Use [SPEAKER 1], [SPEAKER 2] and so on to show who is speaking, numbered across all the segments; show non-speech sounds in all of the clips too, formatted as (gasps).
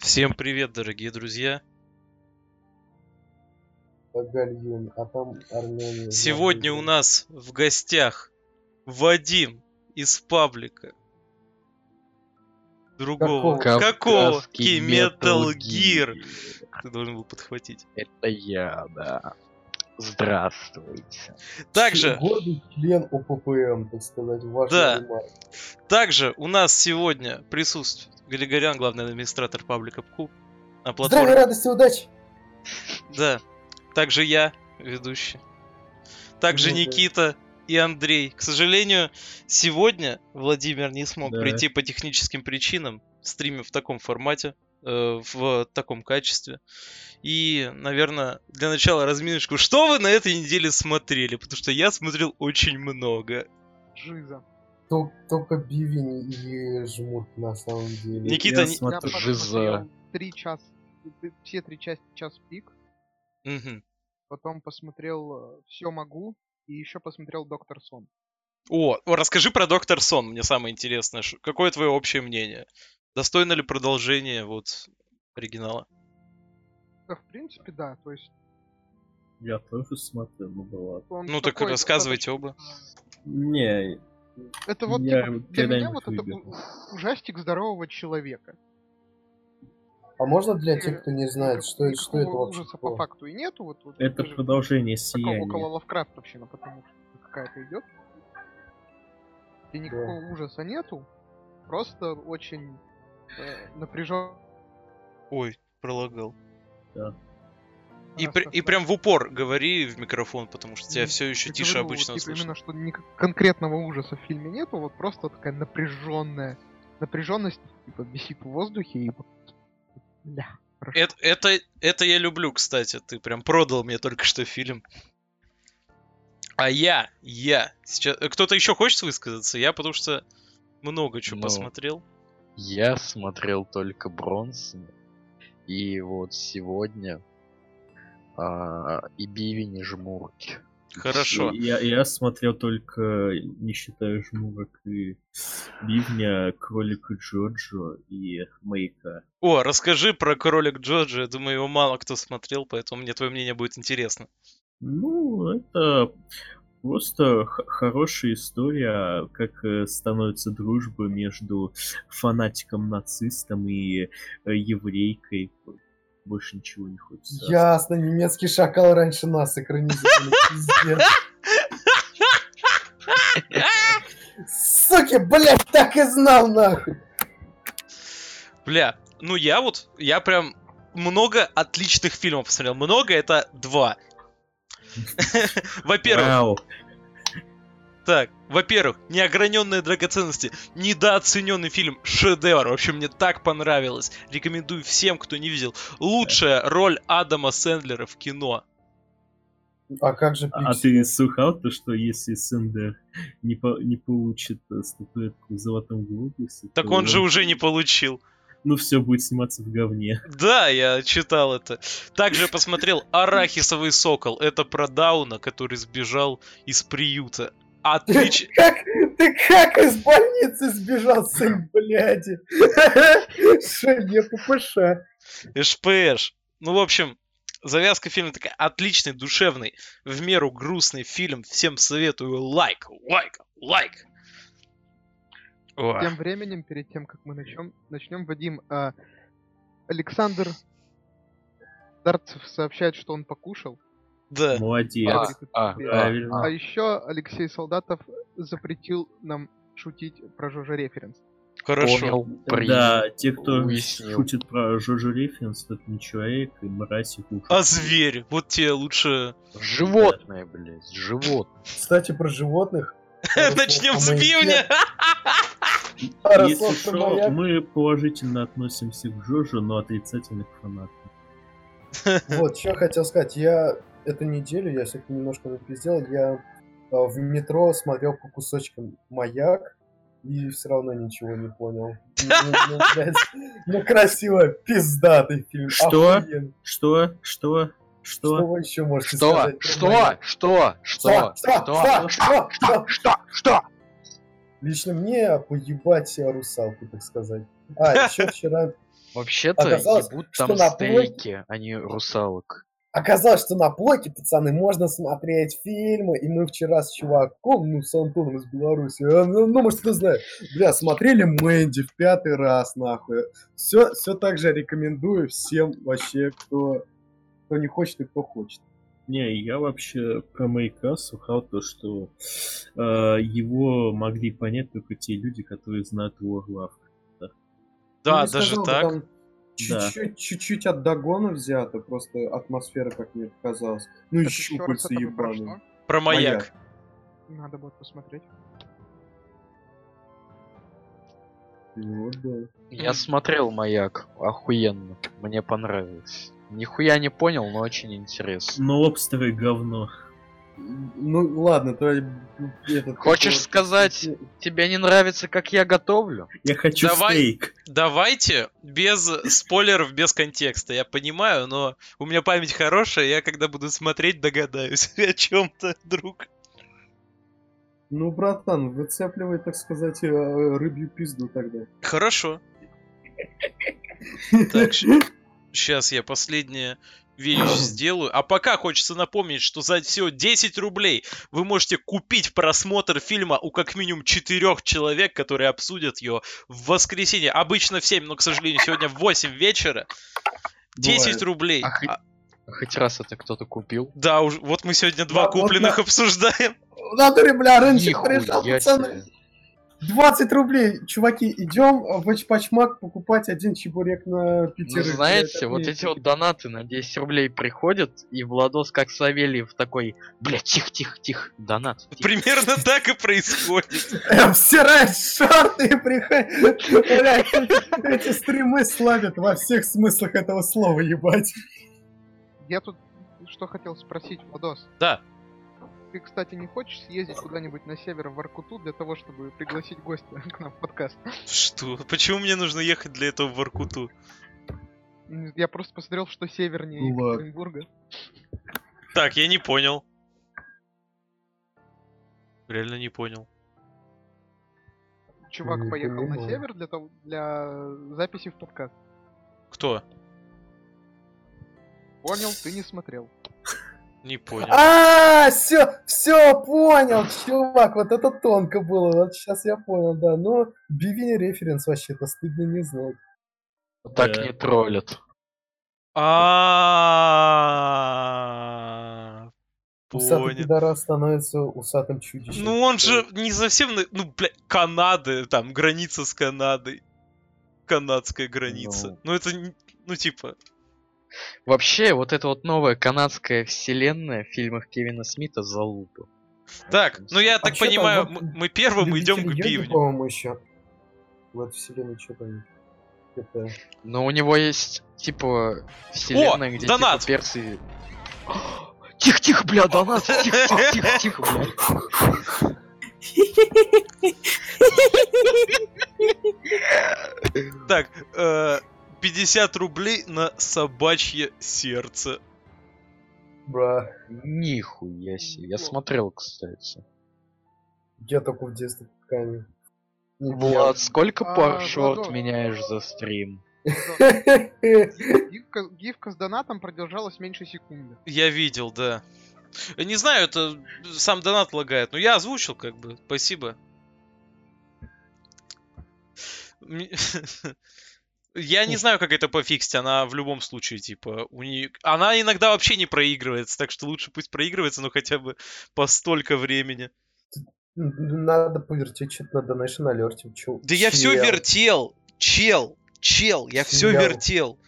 [SPEAKER 1] Всем привет, дорогие друзья!
[SPEAKER 2] А там Армения.
[SPEAKER 1] Сегодня у нас в гостях Вадим из паблика. Другого.
[SPEAKER 2] Какого?
[SPEAKER 1] Какого? Metal
[SPEAKER 3] Metal
[SPEAKER 1] Gear.
[SPEAKER 3] Gear.
[SPEAKER 1] Ты должен был подхватить.
[SPEAKER 3] Это я, да. Здравствуйте.
[SPEAKER 1] Также,
[SPEAKER 2] Гордый член ОППМ, так сказать, в вашем
[SPEAKER 1] Да. также у нас сегодня присутствует Галигорян, главный администратор паблика ПКУ. На
[SPEAKER 2] Здравия,
[SPEAKER 1] платформе.
[SPEAKER 2] радости, удачи!
[SPEAKER 1] Да. Также я, ведущий. Также
[SPEAKER 2] Ну да.
[SPEAKER 1] Никита и Андрей. К сожалению, сегодня Владимир не смог
[SPEAKER 4] Да.
[SPEAKER 1] прийти по техническим причинам. Стримим в таком формате, в таком качестве. И, наверное, для начала разминочку. Что вы на этой неделе смотрели? Потому что я смотрел очень много.
[SPEAKER 5] Жиза.
[SPEAKER 2] Тол- Только бивень и жмурк на самом деле.
[SPEAKER 1] Никита,
[SPEAKER 4] Я
[SPEAKER 1] не-
[SPEAKER 4] смотрю.
[SPEAKER 3] Жиза.
[SPEAKER 5] три час, все три части час пик,
[SPEAKER 1] Мгм.
[SPEAKER 5] потом посмотрел все могу и еще посмотрел Доктор Сон.
[SPEAKER 1] О, расскажи про Доктор Сон. Мне самое интересное. Какое твое общее мнение? Достойно ли продолжение вот оригинала?
[SPEAKER 5] Да, в принципе, да, то есть
[SPEAKER 4] Я тоже смотрел, ну да ладно.
[SPEAKER 5] он
[SPEAKER 1] Ну так
[SPEAKER 5] такой
[SPEAKER 1] рассказывайте оба.
[SPEAKER 4] Не,
[SPEAKER 5] Это вот
[SPEAKER 4] Я
[SPEAKER 5] типа, для меня вот это
[SPEAKER 4] выберу.
[SPEAKER 5] ужастик здорового человека.
[SPEAKER 2] А можно для тех, кто не знает, что, что это
[SPEAKER 5] никакого
[SPEAKER 2] вообще
[SPEAKER 5] ужаса по факту и нету, вот, вот
[SPEAKER 4] это
[SPEAKER 5] же
[SPEAKER 4] продолжение
[SPEAKER 5] такого
[SPEAKER 4] сияния.
[SPEAKER 5] около Лавкрафтовщина, потому что какая-то идет. И никакого ужаса нету, просто очень напряжен.
[SPEAKER 1] Ой, пролагал.
[SPEAKER 4] Да.
[SPEAKER 1] И, при- и прям в упор говори в микрофон, потому что тебя все еще тише
[SPEAKER 5] говорю,
[SPEAKER 1] обычного
[SPEAKER 5] вот, типа,
[SPEAKER 1] слышно.
[SPEAKER 5] именно, что ни- конкретного ужаса в фильме нету, вот просто такая напряженная напряженность, типа, висит в воздухе и хорошо.
[SPEAKER 1] Это, это, это я люблю, кстати. Ты прям продал мне только что фильм. А я, я сейчас... э, Кто-то еще хочет высказаться? Я потому что много чего
[SPEAKER 3] Ну.
[SPEAKER 1] посмотрел.
[SPEAKER 3] Я смотрел только Бронсон. И вот сегодня а, и Бивень, и Жмурки.
[SPEAKER 1] Хорошо.
[SPEAKER 4] Я, я смотрел только, не считая жмурок и бивня, кролика Джоджо и Мейка.
[SPEAKER 1] О, расскажи про кролик Джорджа. Я думаю, его мало кто смотрел, поэтому мне твое мнение будет интересно.
[SPEAKER 4] Ну, это просто хорошая история, как э, становится дружба между фанатиком-нацистом и э, еврейкой. Больше ничего не хочется.
[SPEAKER 2] Ясно, немецкий шакал раньше нас экранизировали. пиздец. Суки, блядь, так и знал нахуй.
[SPEAKER 1] Бля, ну я вот, я прям много отличных фильмов посмотрел. Много это два. Во-первых. Так, во-первых, неограненные драгоценности, недооцененный фильм, шедевр, вообще мне так понравилось. Рекомендую всем, кто не видел. Лучшая роль Адама Сэндлера в кино.
[SPEAKER 2] А как же
[SPEAKER 4] А
[SPEAKER 2] Пикси?
[SPEAKER 4] ты слыхал то, что если Сендер не, по- не получит э, статуэтку в Золотом Глобусе,
[SPEAKER 1] Так
[SPEAKER 4] то
[SPEAKER 1] он же уже не получил.
[SPEAKER 4] Ну все, будет сниматься в говне.
[SPEAKER 1] Да, я читал это. Также посмотрел «Арахисовый сокол». Это про Дауна, который сбежал из приюта. Отлич...
[SPEAKER 2] Как, ты как из больницы сбежал, сын, бляди? Что, не ППШ?
[SPEAKER 1] ШПШ. Ну, в общем, завязка фильма такая отличный, душевный, в меру грустный фильм. Всем советую лайк, лайк, лайк.
[SPEAKER 5] Тем временем, перед тем, как мы начнем, начнем Вадим, а, Александр Дарцев сообщает, что он покушал.
[SPEAKER 1] Да.
[SPEAKER 4] Молодец.
[SPEAKER 3] А, а,
[SPEAKER 5] «Привет».
[SPEAKER 4] Правильно.
[SPEAKER 5] А еще Алексей Солдатов запретил нам шутить про Жожа референс.
[SPEAKER 1] Хорошо.
[SPEAKER 3] Понял, принял,
[SPEAKER 4] Да, те, кто
[SPEAKER 3] уяснил.
[SPEAKER 4] шутит про Жожо Референс, это не человек, и мразь и хуже.
[SPEAKER 1] А зверь? Вот тебе лучше...
[SPEAKER 3] Животное, блядь, животное.
[SPEAKER 2] Кстати, про животных. (laughs)
[SPEAKER 1] Начнем с бивня.
[SPEAKER 4] Если что, мы положительно относимся к Жожо, но отрицательно к фанатам.
[SPEAKER 2] Вот, что хотел сказать. Я эту неделю, я все-таки немножко напиздел, я а, в метро смотрел по кусочкам маяк, и все равно ничего не понял. Ну, ну, блядь, ну, красиво, пиздатый фильм.
[SPEAKER 4] Что? Что? Что?
[SPEAKER 2] Что
[SPEAKER 4] Что?
[SPEAKER 2] вы еще можете
[SPEAKER 3] Что?
[SPEAKER 2] сказать?
[SPEAKER 3] Что? Что? Что?
[SPEAKER 2] Что? Что? Что? Что? Что?
[SPEAKER 3] Что? Что?
[SPEAKER 2] Лично мне поебать русалку, так сказать. А, (laughs) еще вчера
[SPEAKER 3] Вообще-то
[SPEAKER 2] Оказалось,
[SPEAKER 3] ебут там
[SPEAKER 2] плойке-
[SPEAKER 3] стейки, а не русалок.
[SPEAKER 2] Оказалось, что на блоке, пацаны, можно смотреть фильмы, и мы вчера с чуваком, ну, с Антоном из Беларуси, а, ну, ну, может, кто знает, бля, смотрели Мэнди в пятый раз, нахуй. Все, все так же рекомендую всем вообще, кто, кто не хочет и кто хочет.
[SPEAKER 4] Не, я вообще про маяка слыхал то, что э, его могли понять только те люди, которые знают Warcraft.
[SPEAKER 2] Ну,
[SPEAKER 1] Да,
[SPEAKER 2] не
[SPEAKER 1] даже
[SPEAKER 2] сказал
[SPEAKER 1] так.
[SPEAKER 2] Чуть-чуть, чуть-чуть от догона взято, просто атмосфера, как мне показалось. Ну и
[SPEAKER 5] Так раз
[SPEAKER 2] щупальца ебаные.
[SPEAKER 1] Про маяк.
[SPEAKER 5] Надо будет посмотреть.
[SPEAKER 2] Ну, вот да.
[SPEAKER 3] Я смотрел маяк, охуенно, мне понравилось. Нихуя не понял, но очень интересно.
[SPEAKER 4] Но лобстеры говно.
[SPEAKER 2] Ну, ладно, то этот...
[SPEAKER 3] Хочешь
[SPEAKER 2] вот-
[SPEAKER 3] сказать- Тебе не нравится, как я готовлю?
[SPEAKER 4] Я хочу
[SPEAKER 1] Давай.
[SPEAKER 4] стейк.
[SPEAKER 1] Давайте без спойлеров, без контекста. Я понимаю, но у меня память хорошая, я когда буду смотреть, догадаюсь (laughs) о чем-то, друг.
[SPEAKER 2] Ну, братан, выцепливай, так сказать, э, рыбью пизду тогда.
[SPEAKER 1] Хорошо. (laughs) Так, сейчас я последнее (clears throat) вещь сделаю. А пока хочется напомнить, что за всего 10 рублей вы можете купить просмотр фильма у как минимум 4 человек, которые обсудят ее в воскресенье. Обычно в 7, но, к сожалению, сегодня в 8 вечера. 10
[SPEAKER 2] Бывает.
[SPEAKER 1] рублей.
[SPEAKER 3] А хоть-
[SPEAKER 1] А,
[SPEAKER 3] Хоть раз это кто-то купил?
[SPEAKER 1] да, уж, вот мы сегодня два
[SPEAKER 2] Да, вот
[SPEAKER 1] купленных
[SPEAKER 2] на-
[SPEAKER 1] обсуждаем.
[SPEAKER 2] В натуре, бля, рыночек пришел, пацаны. 20 рублей, чуваки, идем в Эчпачмак покупать один чебурек на
[SPEAKER 3] Ну,
[SPEAKER 2] пятерых.
[SPEAKER 3] знаете,
[SPEAKER 2] блядь,
[SPEAKER 3] вот эти вот донаты на 10 рублей приходят, и Владос, как Савельев, такой, блядь, тихо-тихо-тихо, донат. тихо».
[SPEAKER 1] Примерно так и происходит.
[SPEAKER 2] Обсирает шорты и приходит. Эти стримы славят во всех смыслах этого слова, ебать.
[SPEAKER 5] Я тут что хотел спросить, Владос.
[SPEAKER 1] Да.
[SPEAKER 5] Ты, кстати, не хочешь съездить куда-нибудь на север в Воркуту для того, чтобы пригласить гостя (laughs) к нам в подкаст?
[SPEAKER 1] Что? Почему мне нужно ехать для этого в Воркуту?
[SPEAKER 5] М, Я просто посмотрел, что севернее
[SPEAKER 2] Ну.
[SPEAKER 5] Екатеринбурга.
[SPEAKER 1] Так, я не понял. Реально не понял.
[SPEAKER 5] Чувак
[SPEAKER 2] Не
[SPEAKER 5] поехал на
[SPEAKER 2] понимаю.
[SPEAKER 5] север для, того, для записи в подкаст.
[SPEAKER 1] Кто?
[SPEAKER 5] Понял, ты не смотрел.
[SPEAKER 1] Не понял.
[SPEAKER 2] А, все, все, понял, чувак, вот это тонко было, вот сейчас я понял, да, но Бивини референс вообще-то стыдно не знать.
[SPEAKER 3] Так
[SPEAKER 4] Да.
[SPEAKER 3] не троллят.
[SPEAKER 1] А.
[SPEAKER 2] Усатый пидорас становится усатым чудищем.
[SPEAKER 1] Ну он же не совсем, ну, бля, Канады, там, граница с Канадой. Канадская граница.
[SPEAKER 3] Ну.
[SPEAKER 1] Ну это, ну типа,
[SPEAKER 3] Вообще, вот эта вот новая канадская вселенная в фильмах Кевина Смита залупа.
[SPEAKER 1] Так, ну я
[SPEAKER 2] А
[SPEAKER 1] так
[SPEAKER 2] чё там,
[SPEAKER 1] понимаю,
[SPEAKER 2] вот
[SPEAKER 1] мы первым идем к бивню.
[SPEAKER 2] по-моему, еще. В этой вселенной что-то это...
[SPEAKER 3] Но у него есть, типа, вселенная, где
[SPEAKER 1] донат!
[SPEAKER 3] типа персы... Тихо-тихо, бля, донат! (laughs) Тихо-тихо-тихо, бля.
[SPEAKER 1] Так, э, 50 рублей на собачье сердце.
[SPEAKER 2] Бра,
[SPEAKER 3] Нихуя себе. Я смотрел, кстати.
[SPEAKER 2] я только в детстве ткани.
[SPEAKER 3] Влад, сколько
[SPEAKER 5] А,
[SPEAKER 3] пар шорт меняешь за стрим?
[SPEAKER 5] Гифка, гифка с донатом продержалась меньше секунды.
[SPEAKER 1] Я видел, да. Не знаю, это сам донат лагает, но я озвучил как бы. Спасибо. (laughs) Я не знаю, как это пофиксить, она в любом случае, типа, у нее... Она иногда вообще не проигрывается, так что лучше пусть проигрывается, но хотя бы по столько времени.
[SPEAKER 2] Надо повертеть что-то на Donation Alert. чё-
[SPEAKER 1] Да я все
[SPEAKER 2] чел.
[SPEAKER 1] вертел! Чел! Чел! Я все
[SPEAKER 2] Чел.
[SPEAKER 1] вертел!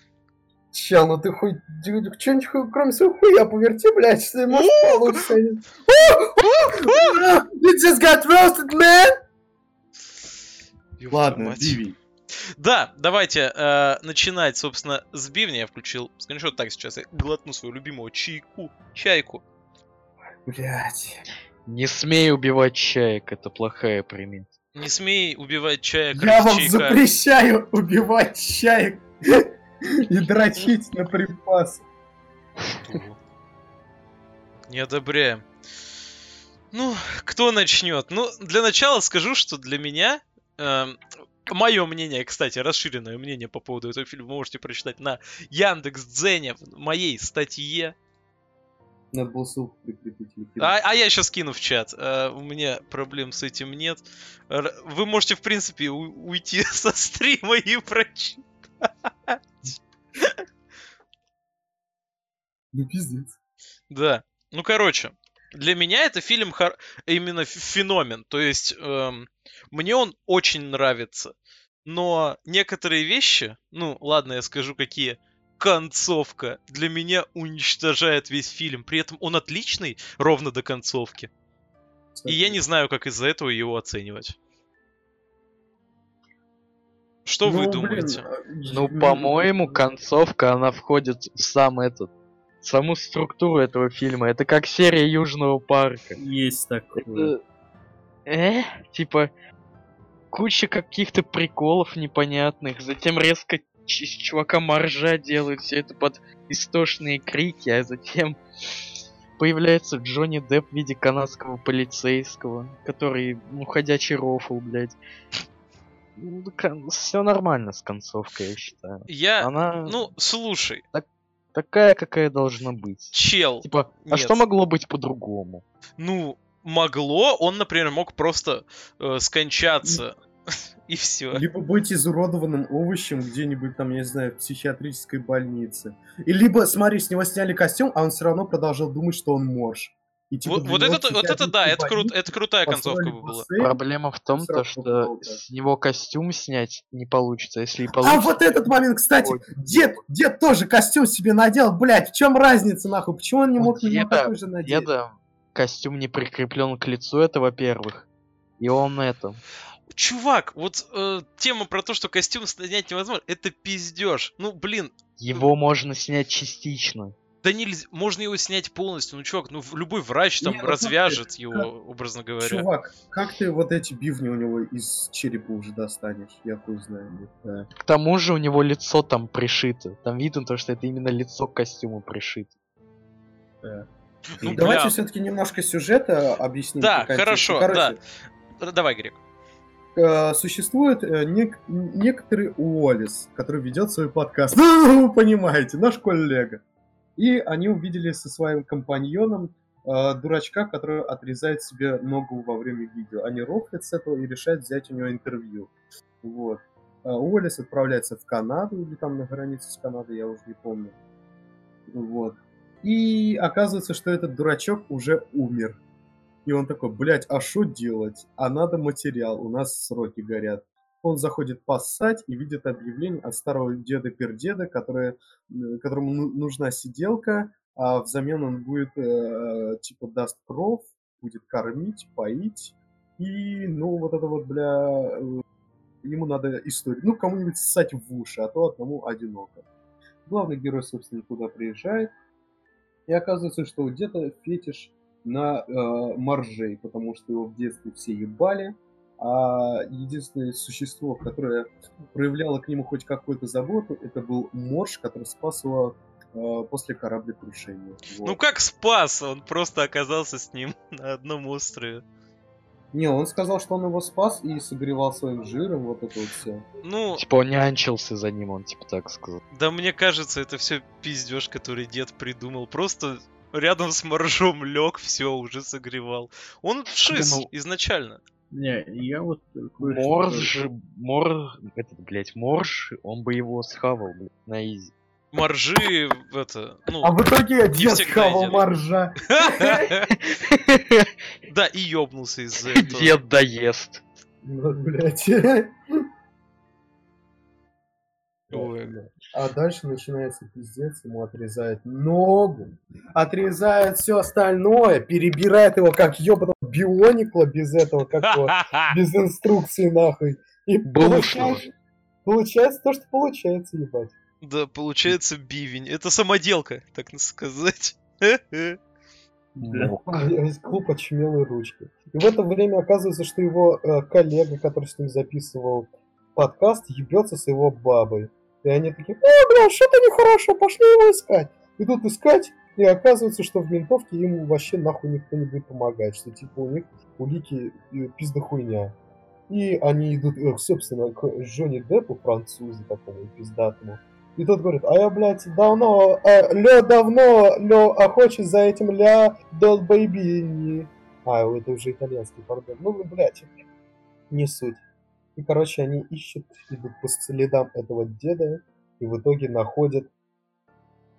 [SPEAKER 2] Чел, ну ты хоть что-нибудь кроме своего хуя поверти, блядь, если может получится. You just got roasted, man! Ладно,
[SPEAKER 1] мать. Да, давайте э, начинать, собственно, с бивня. Я включил скриншот. Так, сейчас я глотну свою любимую чайку. Чайку.
[SPEAKER 2] Блядь.
[SPEAKER 3] Не смей убивать чаек, это плохая примета.
[SPEAKER 1] Не смей убивать чая,
[SPEAKER 2] Я вам
[SPEAKER 1] чайка.
[SPEAKER 2] запрещаю убивать чаек и дрочить на припасы.
[SPEAKER 1] Что? Не одобряем. Ну, кто начнет? Ну, для начала скажу, что для меня эм, Мое мнение, кстати, расширенное мнение по поводу этого фильма вы можете прочитать на Яндекс Дзене в моей статье.
[SPEAKER 2] Надо было ссылку прикрепить.
[SPEAKER 1] А, а я сейчас кину в чат. Э, у меня проблем с этим нет. Вы можете, в принципе, у- уйти (laughs) со стрима и прочитать.
[SPEAKER 2] Ну пиздец.
[SPEAKER 1] Да. Ну, короче, для меня это фильм хор- именно феномен. То есть, эм, мне он очень нравится. Но некоторые вещи, ну, ладно, я скажу какие, концовка для меня уничтожает весь фильм. При этом он отличный ровно до концовки. И я не знаю, как из-за этого его оценивать. Что вы
[SPEAKER 2] Ну, блин,
[SPEAKER 1] думаете?
[SPEAKER 2] а,
[SPEAKER 3] Ну, по-моему, концовка, она входит в сам этот... в саму структуру этого фильма. Это как серия Южного парка.
[SPEAKER 4] Есть такое.
[SPEAKER 3] Это... Э? Типа... Куча каких-то приколов непонятных. Затем резко из чувака моржа делают все это под истошные крики, а затем появляется Джонни Депп в виде канадского полицейского, который, ну, ходячий рофл, блядь. Все нормально с концовкой, я считаю.
[SPEAKER 1] Я,
[SPEAKER 3] Она
[SPEAKER 1] ну, слушай,
[SPEAKER 3] такая, какая должна быть.
[SPEAKER 1] чел,
[SPEAKER 3] Типа, а
[SPEAKER 1] Нет.
[SPEAKER 3] что могло быть по-другому?
[SPEAKER 1] ну, могло, он, например, мог просто э, скончаться. (laughs) И все.
[SPEAKER 2] Либо быть изуродованным овощем где-нибудь там, я не знаю, в психиатрической больнице. И либо, смотри, с него сняли костюм, а он все равно продолжал думать, что он морж. И, типа,
[SPEAKER 1] Вот, вот это, вот это да, это, крут,
[SPEAKER 2] больнице
[SPEAKER 1] это крутая концовка была.
[SPEAKER 3] Проблема в том, то, что
[SPEAKER 2] круто.
[SPEAKER 3] с него костюм снять не получится. Если и
[SPEAKER 2] А
[SPEAKER 3] получится...
[SPEAKER 2] вот этот момент, кстати,
[SPEAKER 3] Ой.
[SPEAKER 2] дед, дед тоже костюм себе надел, блядь, в чем разница, нахуй? Почему он не мог на него
[SPEAKER 3] деда-
[SPEAKER 2] такой же надеть?
[SPEAKER 3] Деда костюм не прикреплен к лицу, это во-первых. И он это...
[SPEAKER 1] Чувак, вот э, тема про то, что костюм снять невозможно, это пиздеж. Ну, блин,
[SPEAKER 3] Его можно снять частично.
[SPEAKER 1] да нельзя, можно его снять полностью. Ну, чувак, ну в- любой врач там
[SPEAKER 2] Не, ну,
[SPEAKER 1] развяжет
[SPEAKER 2] смотри,
[SPEAKER 1] его, образно говоря.
[SPEAKER 2] Чувак, как ты вот эти бивни у него из черепа уже достанешь? Я хуй знаю. да.
[SPEAKER 3] К тому же у него лицо там пришито. Там видно то, что это именно лицо к костюму пришито.
[SPEAKER 1] Ну,
[SPEAKER 2] Давайте
[SPEAKER 1] бля.
[SPEAKER 2] все-таки немножко сюжета объясним.
[SPEAKER 1] Да, хорошо,
[SPEAKER 2] Короче,
[SPEAKER 1] Р- Давай, Грек.
[SPEAKER 2] э, существует э, нек- некоторый Уоллес, который ведет свой подкаст. (laughs) Ну, вы понимаете, наш коллега. И они увидели со своим компаньоном э, дурачка, который отрезает себе ногу во время видео. Они рофлят с этого и решают взять у него интервью. Вот. Э, Уоллес отправляется в Канаду или там на границе с Канадой, я уже не помню. Вот. И оказывается, что этот дурачок уже умер. И он такой, блядь, а что делать? А надо материал, у нас сроки горят. Он заходит поссать и видит объявление от старого деда-пердеда, которое, которому ну- нужна сиделка, а взамен он будет, э, типа, даст кров, будет кормить, поить. И, ну, вот это вот, бля, э, ему надо историю. Ну, кому-нибудь ссать в уши, а то одному одиноко. Главный герой, собственно, туда приезжает. И оказывается, что деда фетиш на э, моржей, потому что его в детстве все ебали. А единственное существо, которое проявляло к нему хоть какую-то заботу, это был морж, который спас его э, после кораблекрушения. Вот.
[SPEAKER 1] Ну как спас? Он просто оказался с ним (laughs) на одном острове.
[SPEAKER 2] Не, он сказал, что он его спас и согревал своим жиром, вот это вот все.
[SPEAKER 1] Ну,
[SPEAKER 3] Типа он нянчился за ним, он типа так сказал.
[SPEAKER 1] да мне кажется, это все пиздеж, который дед придумал. Просто рядом с моржом лег, все, уже согревал. Он шиз
[SPEAKER 3] ну-
[SPEAKER 1] изначально.
[SPEAKER 4] Не, я вот
[SPEAKER 3] Морж, мор, этот, блять, морж, он бы его схавал, блядь, на изи.
[SPEAKER 1] Моржи, это, ну...
[SPEAKER 2] А в итоге дед
[SPEAKER 1] всегда
[SPEAKER 2] схавал моржа. (laughs)
[SPEAKER 1] Да, и ёбнулся из-за этого.
[SPEAKER 3] Дед доест.
[SPEAKER 2] Вот, блядь. (laughs)
[SPEAKER 1] Ой.
[SPEAKER 2] А дальше начинается пиздец, ему отрезают ногу, отрезают все остальное, перебирает его как ёбаного бионикла без этого, как его, (laughs) без инструкции нахуй. И получаешь- получается то, что получается, ебать.
[SPEAKER 1] Да, получается бивень. Это самоделка, так сказать.
[SPEAKER 4] Да.
[SPEAKER 2] А, Весь клуб ручки. И в это время оказывается, что его э, коллега, который с ним записывал подкаст, ебется с его бабой. И они такие, о, бля, что-то нехорошо, пошли его искать. Идут искать, и оказывается, что в ментовке ему вообще нахуй никто не будет помогать, что типа у них улики э, пизда хуйня. И они идут, э, собственно, к Джонни Деппу, французу такому пиздатому. И тот говорит, а я, блядь, давно, э, Лё давно, Лё охочет за этим ля долбоебини. А, это уже итальянский, пардон. Ну, блядь, не суть. И, короче, они ищут, идут по следам этого деда, и в итоге находят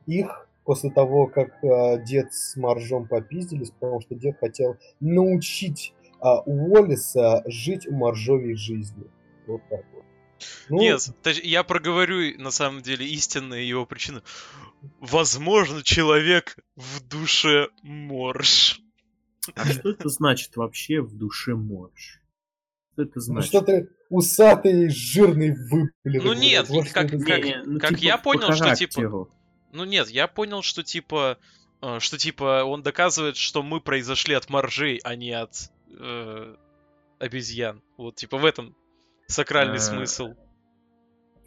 [SPEAKER 2] их после того, как э, дед с Маржом попиздились, потому что дед хотел научить э, Уоллиса жить моржовой жизнью. Вот так вот. Ну,
[SPEAKER 1] Нет, точ- я проговорю на самом деле истинные его причины. Возможно, человек в душе морж.
[SPEAKER 4] А что это значит вообще в душе морж? Что это
[SPEAKER 2] ну
[SPEAKER 4] значит?
[SPEAKER 2] что ты усатый, жирный выплюнул.
[SPEAKER 1] Ну нет,
[SPEAKER 2] Вот
[SPEAKER 1] как- как-.
[SPEAKER 4] Не, ну,
[SPEAKER 1] как
[SPEAKER 4] типа,
[SPEAKER 1] я
[SPEAKER 4] по
[SPEAKER 1] понял, что, типа. Ну нет, я понял, что типа, э, что типа он доказывает, что мы произошли от моржей, а не от э, обезьян. Вот типа в этом сакральный
[SPEAKER 4] А,
[SPEAKER 1] смысл.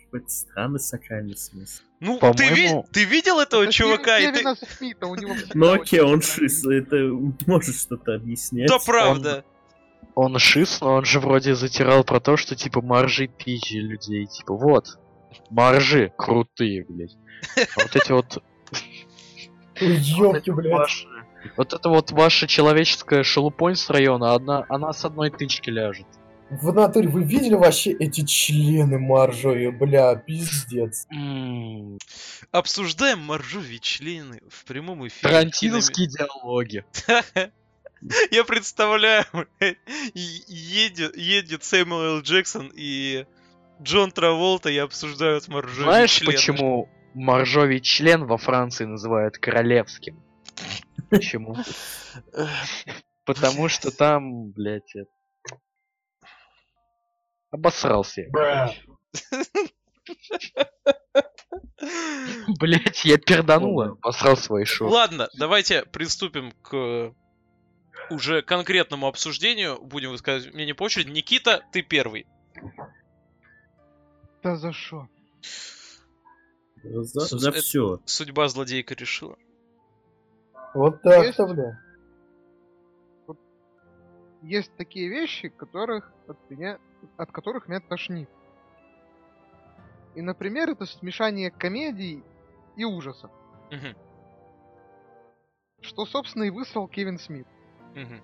[SPEAKER 4] Какой-то странный сакральный смысл.
[SPEAKER 1] Ну, ты, ви- ты видел этого
[SPEAKER 5] Это
[SPEAKER 1] чувака? И ты...
[SPEAKER 5] Смита, у него
[SPEAKER 4] Ну окей, он шиз, это может что-то объяснять.
[SPEAKER 1] Да правда.
[SPEAKER 3] Он шиз, но он же вроде затирал про то, что типа маржи пизжи людей. Типа вот, маржи крутые, блядь. А вот эти вот... (laughs)
[SPEAKER 2] Ёпки, блядь.
[SPEAKER 3] Вот это вот ваша человеческая шелупонь с района, одна, она с одной тычки ляжет.
[SPEAKER 2] В натуре вы видели вообще эти члены моржовые? Бля, пиздец.
[SPEAKER 1] Обсуждаем моржовые члены в прямом эфире.
[SPEAKER 3] Тарантиновские диалоги. (laughs)
[SPEAKER 1] Я представляю, едет, едет Сэмюэл Л. Джексон и Джон Траволта и обсуждают моржовые
[SPEAKER 3] Знаешь,
[SPEAKER 1] члены.
[SPEAKER 3] почему моржовий член во Франции называют королевским? Почему? (laughs) Потому что там, блядь, это... Обосрался. я. (laughs) Блять, я перданула. Обосрал свои шоу.
[SPEAKER 1] Ладно, давайте приступим к уже конкретному обсуждению. Будем высказывать мнение по очереди. Никита, ты первый.
[SPEAKER 5] Да за что?
[SPEAKER 4] За, за
[SPEAKER 1] это-
[SPEAKER 4] все.
[SPEAKER 1] Судьба злодейка решила.
[SPEAKER 2] Вот так-то,
[SPEAKER 5] Есть?
[SPEAKER 2] бля.
[SPEAKER 5] Есть такие вещи, которых от меня, от которых меня тошнит. И, например, это смешание комедий и ужасов.
[SPEAKER 1] Мгм,
[SPEAKER 5] Что, собственно, и выслал Кевин Смит.
[SPEAKER 1] мгм.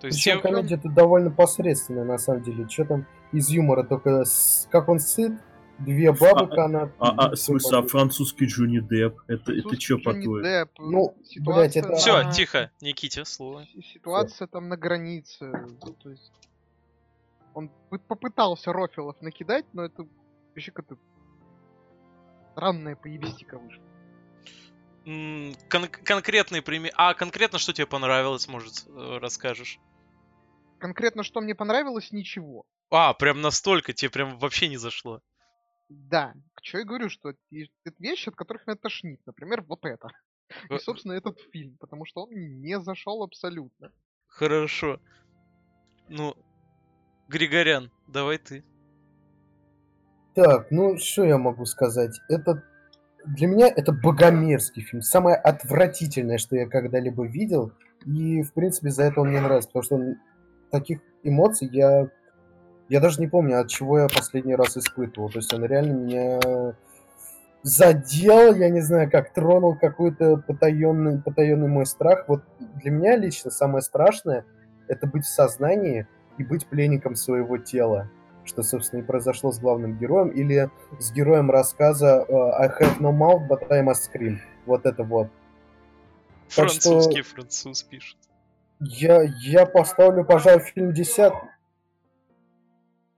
[SPEAKER 1] То есть
[SPEAKER 2] Причем
[SPEAKER 1] я-
[SPEAKER 2] комедия тут довольно посредственная, на самом деле. Что там из юмора, только с- как он сыт, две бабы канат.
[SPEAKER 4] А, а, в смысле, а французский Джонни Депп? Это, это что, по-твоему?
[SPEAKER 5] Депп,
[SPEAKER 2] Ну,
[SPEAKER 5] ситуация
[SPEAKER 2] блядь, это-
[SPEAKER 1] Все, тихо, Никите, слово.
[SPEAKER 5] си- Ситуация там на границе. то есть он пы- попытался Рофилов накидать, но это вообще как-то странная поебистика вышла.
[SPEAKER 1] Кон- конкретный пример. А конкретно что тебе понравилось, может, э, расскажешь?
[SPEAKER 5] Конкретно, что мне понравилось, ничего.
[SPEAKER 1] А, прям настолько тебе прям вообще не зашло.
[SPEAKER 5] Да, к чему я говорю, что это вещи, от которых меня тошнит. Например, вот это. И,
[SPEAKER 1] Э,
[SPEAKER 5] собственно, этот фильм, потому что он не зашел абсолютно.
[SPEAKER 1] Хорошо. Ну, Григорян, давай ты.
[SPEAKER 2] Так, ну что я могу сказать? Это для меня это богомерзкий фильм. Самое отвратительное, что я когда-либо видел. И, в принципе, за это он мне нравится, потому что он- таких эмоций я... Я даже не помню, от чего я последний раз испытывал. То есть он реально меня задел, я не знаю, как тронул какой-то потаенный, потаенный мой страх. Вот для меня лично самое страшное — это быть в сознании и быть пленником своего тела что, собственно, и произошло с главным героем, или с героем рассказа э, I have no mouth, but I must scream. Вот это вот. Так что-
[SPEAKER 1] Французский француз пишет.
[SPEAKER 2] Я, я поставлю, пожалуй, фильм 10.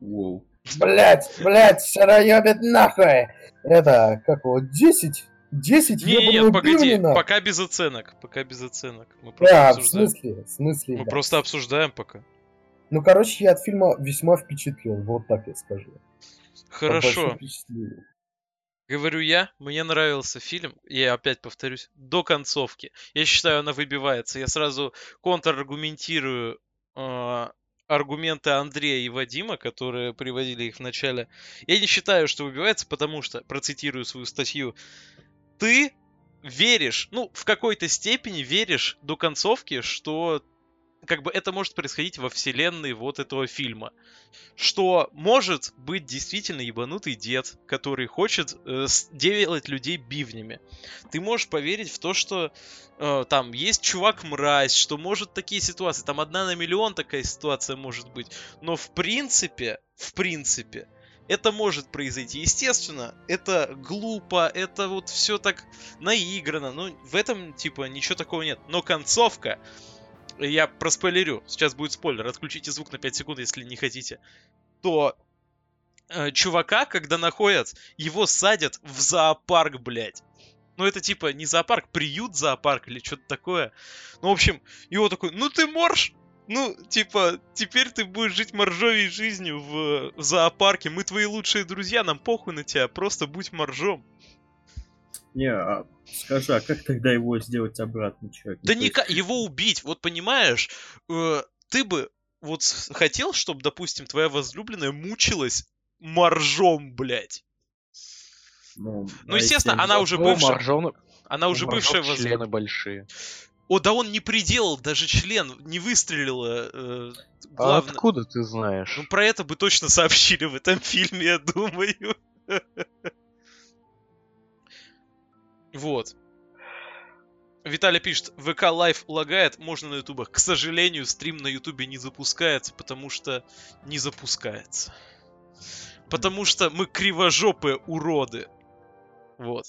[SPEAKER 4] Воу.
[SPEAKER 2] Блять, блять, шароебит нахуй! Это, как его, 10? 10
[SPEAKER 1] Не, не, нет, погоди,
[SPEAKER 2] Бирмина?
[SPEAKER 1] пока без оценок. Пока без оценок. Мы просто
[SPEAKER 2] Да, в
[SPEAKER 1] обсуждаем.
[SPEAKER 2] смысле, в смысле,
[SPEAKER 1] Мы
[SPEAKER 2] да.
[SPEAKER 1] просто обсуждаем пока.
[SPEAKER 2] Ну, короче, я от фильма весьма впечатлен, вот так я скажу.
[SPEAKER 1] Хорошо. Говорю я, мне нравился фильм, я опять повторюсь, до концовки. Я считаю, она выбивается. Я сразу контраргументирую э, аргументы Андрея и Вадима, которые приводили их в начале. Я не считаю, что выбивается, потому что, процитирую свою статью, ты веришь, ну, в какой-то степени веришь до концовки, что как бы это может происходить во вселенной вот этого фильма. Что может быть действительно ебанутый дед, который хочет э, делать людей бивнями. Ты можешь поверить в то, что э, там есть чувак-мразь, что может такие ситуации. Там одна на миллион такая ситуация может быть. Но в принципе, в принципе, это может произойти. Естественно, это глупо, это вот все так наиграно. Ну, в этом, типа, ничего такого нет. Но концовка, я проспойлерю, сейчас будет спойлер, отключите звук на 5 секунд, если не хотите, то э, чувака, когда находят, его садят в зоопарк, блядь. Ну, это типа не зоопарк, приют зоопарк или что-то такое. Ну, в общем, его такой, ну ты морж, ну, типа, теперь ты будешь жить моржовей жизнью в, в зоопарке. Мы твои лучшие друзья, нам похуй на тебя, просто будь моржом.
[SPEAKER 4] Не, а скажи, а как тогда его сделать обратно, человек? Ну,
[SPEAKER 1] Да никак, его убить, вот понимаешь, э, ты бы вот хотел, чтобы, допустим, твоя возлюбленная мучилась моржом, блядь.
[SPEAKER 4] Ну,
[SPEAKER 1] Ну, естественно,
[SPEAKER 4] а если-
[SPEAKER 1] она уже бывшая,
[SPEAKER 3] моржон-
[SPEAKER 1] она уже бывшая
[SPEAKER 3] члены
[SPEAKER 1] возлюбленная.
[SPEAKER 3] большие.
[SPEAKER 1] О, да он не приделал даже член, не выстрелила. э,
[SPEAKER 3] А
[SPEAKER 1] главное.
[SPEAKER 3] откуда ты знаешь?
[SPEAKER 1] Ну, про это бы точно сообщили в этом (laughs) фильме, я думаю. (laughs) Вот. Виталий пишет, ВК Лайв лагает, можно на ютубах. К сожалению, стрим на ютубе не запускается, потому что не запускается. Потому что мы кривожопые уроды. Вот.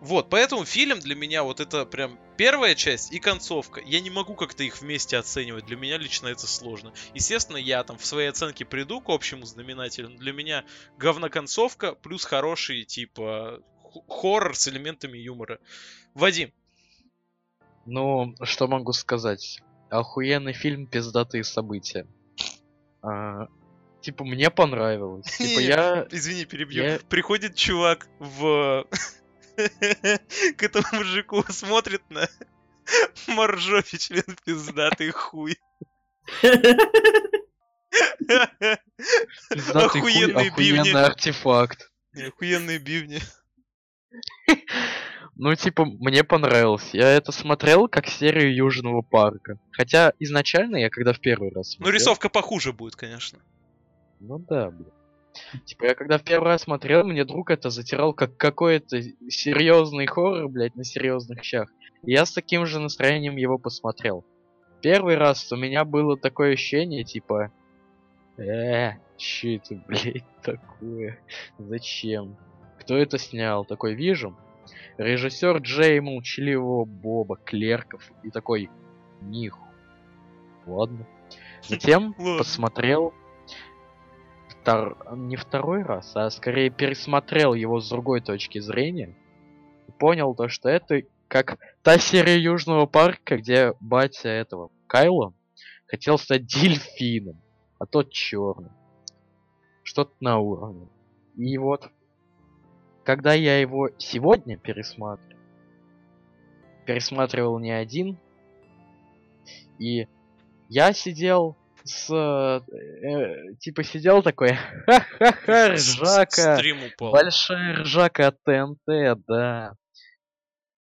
[SPEAKER 1] Вот, поэтому фильм для меня вот это прям первая часть и концовка. Я не могу как-то их вместе оценивать. Для меня лично это сложно. Естественно, я там в своей оценке приду к общему знаменателю. Но для меня говноконцовка плюс хороший типа хоррор с элементами юмора. Вадим,
[SPEAKER 3] Ну, что могу сказать? Охуенный фильм «Пиздатые события». А, типа, мне понравилось. Типа, (laughs) я...
[SPEAKER 1] извини, перебью.
[SPEAKER 3] Я-
[SPEAKER 1] Приходит чувак в... (laughs) к этому мужику, смотрит на моржовий член пиздатый хуй.
[SPEAKER 3] Пиздатый хуй,
[SPEAKER 1] Охуенные бивни.
[SPEAKER 3] охуенный артефакт.
[SPEAKER 1] Охуенные бивни.
[SPEAKER 3] Ну, типа, мне понравилось. Я это смотрел как серию Южного парка. Хотя изначально я когда в первый раз
[SPEAKER 1] Ну,
[SPEAKER 3] смотрел...
[SPEAKER 1] рисовка похуже будет, конечно.
[SPEAKER 3] Ну да, блин. Типа, я когда в первый раз смотрел, мне друг это затирал как какой-то серьезный хоррор, блядь, на серьезных щах. И я с таким же настроением его посмотрел. Первый раз у меня было такое ощущение, типа... Э, че это, (laughs) блядь, такое? Зачем? Кто это снял? Такой, вижу. Режиссер Джей Молчаливого Боба, Клерков. И такой, ниху. Ладно. Затем посмотрел втор- не второй раз, а скорее пересмотрел его с другой точки зрения. И понял то, что это как та серия Южного парка, где батя этого Кайла хотел стать (laughs) дельфином, а тот черный. Что-то на уровне. И вот, когда я его сегодня пересматривал, пересматривал не один, и я сидел с... э, типа сидел такой, ха-ха-ха, ржака,
[SPEAKER 1] Стрим упал.
[SPEAKER 3] большая ржака от ТНТ, да.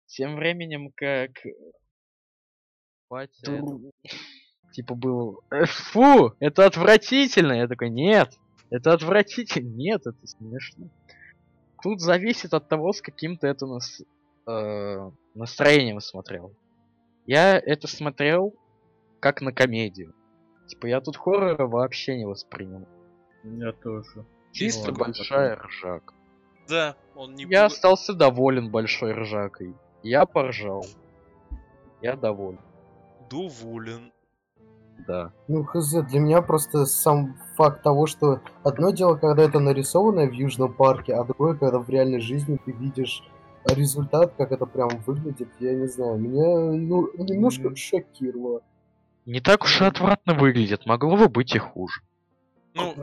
[SPEAKER 3] Тем временем, как... Батя это- типа был, «Э, фу, это отвратительно. Я такой, нет, это отвратительно, нет, это смешно. Тут зависит от того, с каким ты это нас, э, настроением смотрел. Я это смотрел как на комедию. Типа я тут хоррора вообще не воспринял.
[SPEAKER 4] Я тоже.
[SPEAKER 3] Чисто
[SPEAKER 4] ладно,
[SPEAKER 3] большая ржака.
[SPEAKER 1] Да, он не
[SPEAKER 3] Я
[SPEAKER 1] был-
[SPEAKER 3] остался доволен большой ржакой. Я поржал. Я доволен.
[SPEAKER 1] доволен.
[SPEAKER 3] Да.
[SPEAKER 2] Ну, хз, для меня просто сам факт того, что одно дело, когда это нарисовано в Южном парке, а другое, когда в реальной жизни ты видишь результат, как это прям выглядит, я не знаю, меня ну, немножко
[SPEAKER 4] Мгм.
[SPEAKER 2] шокировало.
[SPEAKER 3] Не так уж и отвратно выглядит, могло бы быть и хуже.
[SPEAKER 1] Ну,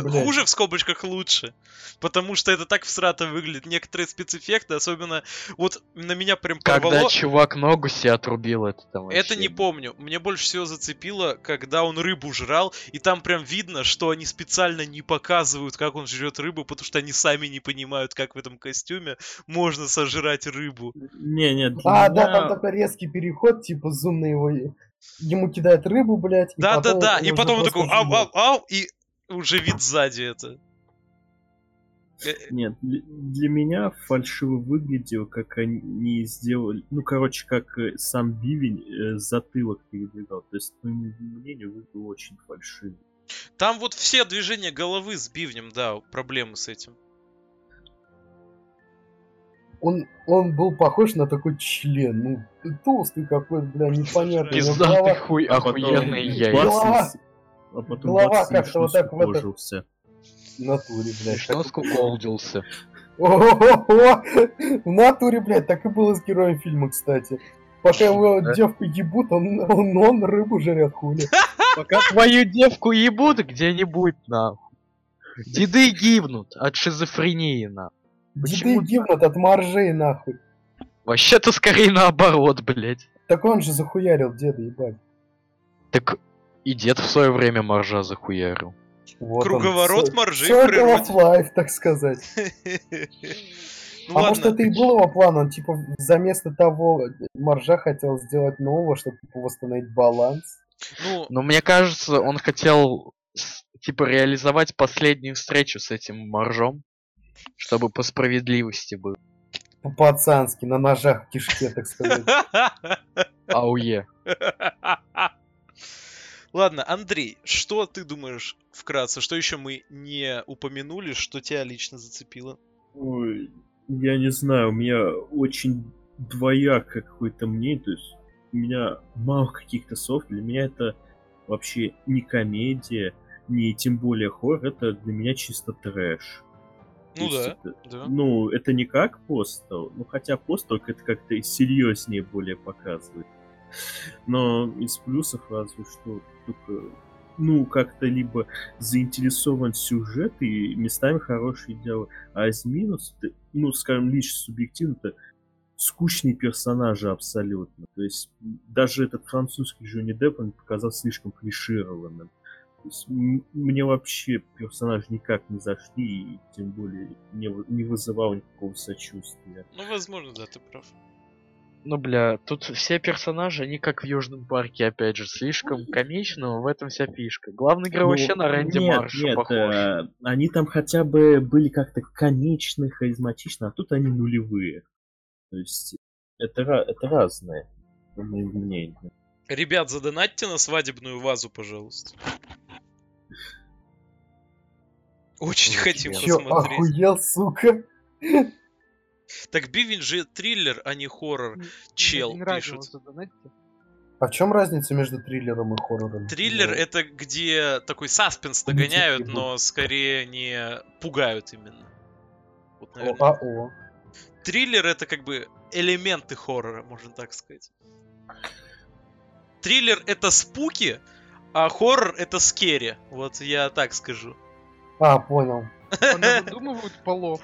[SPEAKER 2] блядь.
[SPEAKER 1] хуже в скобочках лучше. Потому что это так всрато выглядит. Некоторые спецэффекты, особенно... Вот на меня прям
[SPEAKER 3] Когда
[SPEAKER 1] порвало.
[SPEAKER 3] чувак ногу себе отрубил, это там
[SPEAKER 1] Это
[SPEAKER 3] вообще-
[SPEAKER 1] не помню. Мне больше всего зацепило, когда он рыбу жрал, и там прям видно, что они специально не показывают, как он жрет рыбу, потому что они сами не понимают, как в этом костюме можно сожрать рыбу.
[SPEAKER 4] Не, не, для
[SPEAKER 2] А, да,
[SPEAKER 4] меня-
[SPEAKER 2] там такой резкий переход, типа зум на его... Ему кидает рыбу, блядь.
[SPEAKER 1] Да, да, да. И потом он такой ау, ау, ау, и уже вид сзади это. Э,
[SPEAKER 4] Нет, для, для меня фальшиво выглядело, как они сделали... Ну, короче, как э, сам бивень э, затылок передвигал. То есть, по моему мнению, выглядело очень фальшиво.
[SPEAKER 1] Там вот все движения головы с бивнем, да, проблемы с этим.
[SPEAKER 2] Он, он был похож на такой член. Ну, толстый какой-то, бля, непонятный.
[SPEAKER 3] Пиздатый
[SPEAKER 2] голова-
[SPEAKER 3] хуй,
[SPEAKER 4] А бац,
[SPEAKER 3] яйца.
[SPEAKER 2] Голова-
[SPEAKER 4] А потом
[SPEAKER 2] голова как-то вот так в это-
[SPEAKER 4] скукожился.
[SPEAKER 2] В натуре, блядь.
[SPEAKER 3] Что скуколдился?
[SPEAKER 2] О-о-о! В натуре, блядь, так и было с героем фильма, кстати. Пока его
[SPEAKER 3] Да.
[SPEAKER 2] девку ебут, он, он, он рыбу жрет, хули.
[SPEAKER 3] Пока твою девку ебут где-нибудь, нахуй. Деды гибнут от шизофрении, нахуй.
[SPEAKER 2] Деды
[SPEAKER 3] Почему
[SPEAKER 2] гибнут от моржей, нахуй.
[SPEAKER 3] Вообще-то скорее наоборот, блядь.
[SPEAKER 2] Так он же захуярил деда, ебать.
[SPEAKER 3] Так и дед в свое время моржа захуярил.
[SPEAKER 2] Вот он,
[SPEAKER 1] Круговорот моржей в
[SPEAKER 2] circle of life, так сказать. (laughs)
[SPEAKER 1] Ну
[SPEAKER 2] а может
[SPEAKER 1] ладно.
[SPEAKER 2] это и был его план, он типа заместо того моржа хотел сделать нового, чтобы типа, восстановить баланс.
[SPEAKER 1] Ну,
[SPEAKER 3] Но мне кажется, он хотел типа реализовать последнюю встречу с этим моржом, чтобы по справедливости было.
[SPEAKER 2] По-пацански, на ножах в кишке, так сказать. (laughs)
[SPEAKER 3] Ауе.
[SPEAKER 1] Ладно, Андрей, что ты думаешь вкратце? Что еще мы не упомянули, что тебя лично зацепило?
[SPEAKER 4] Ой, я не знаю, у меня очень двоякое какое-то мнение, то есть у меня мало каких-то слов, для меня это вообще не комедия, не тем более хоррор, это для меня чисто трэш.
[SPEAKER 1] Ну да,
[SPEAKER 4] это-
[SPEAKER 1] да.
[SPEAKER 4] Ну, это не как постел, ну хотя постел это как-то серьезнее более показывает. Но из плюсов разве что только, ну, как-то либо заинтересован сюжет и местами хорошие диалоги, а из минусов, ну, скажем, лично субъективно, это скучные персонажи абсолютно. То есть даже этот французский Джонни Депп, он показался слишком клишированным. Мне вообще персонажи никак не зашли, и тем более не, не вызывал никакого сочувствия.
[SPEAKER 1] Ну, возможно, да, ты прав.
[SPEAKER 3] Ну, бля, тут все персонажи, они как в Южном парке, опять же, слишком комичны, но в этом вся фишка. Главный герой
[SPEAKER 4] Ну,
[SPEAKER 3] вообще на Рэнди
[SPEAKER 4] нет,
[SPEAKER 3] Марша
[SPEAKER 4] нет,
[SPEAKER 3] похож.
[SPEAKER 4] э, они там хотя бы были как-то комичны, харизматичны, а тут они нулевые. То есть это, это разное, по моему мнению.
[SPEAKER 1] Ребят, задонатьте на свадебную вазу, пожалуйста. Очень хотим
[SPEAKER 3] чё,
[SPEAKER 2] Чё,
[SPEAKER 1] посмотреть.
[SPEAKER 2] охуел, сука?
[SPEAKER 1] Так Бивень же триллер, а не хоррор. Чел пишет.
[SPEAKER 5] задонатьте.
[SPEAKER 2] А в чем разница между триллером и хоррором?
[SPEAKER 1] Триллер
[SPEAKER 2] Ну,
[SPEAKER 1] это где такой саспенс
[SPEAKER 2] их
[SPEAKER 1] но скорее не пугают именно. Вот,
[SPEAKER 2] О, а, о.
[SPEAKER 1] Триллер это как бы элементы хоррора, можно так сказать. Триллер это спуки, а хоррор это скери. Вот я так скажу.
[SPEAKER 2] А, понял.
[SPEAKER 5] Выдумывают полов.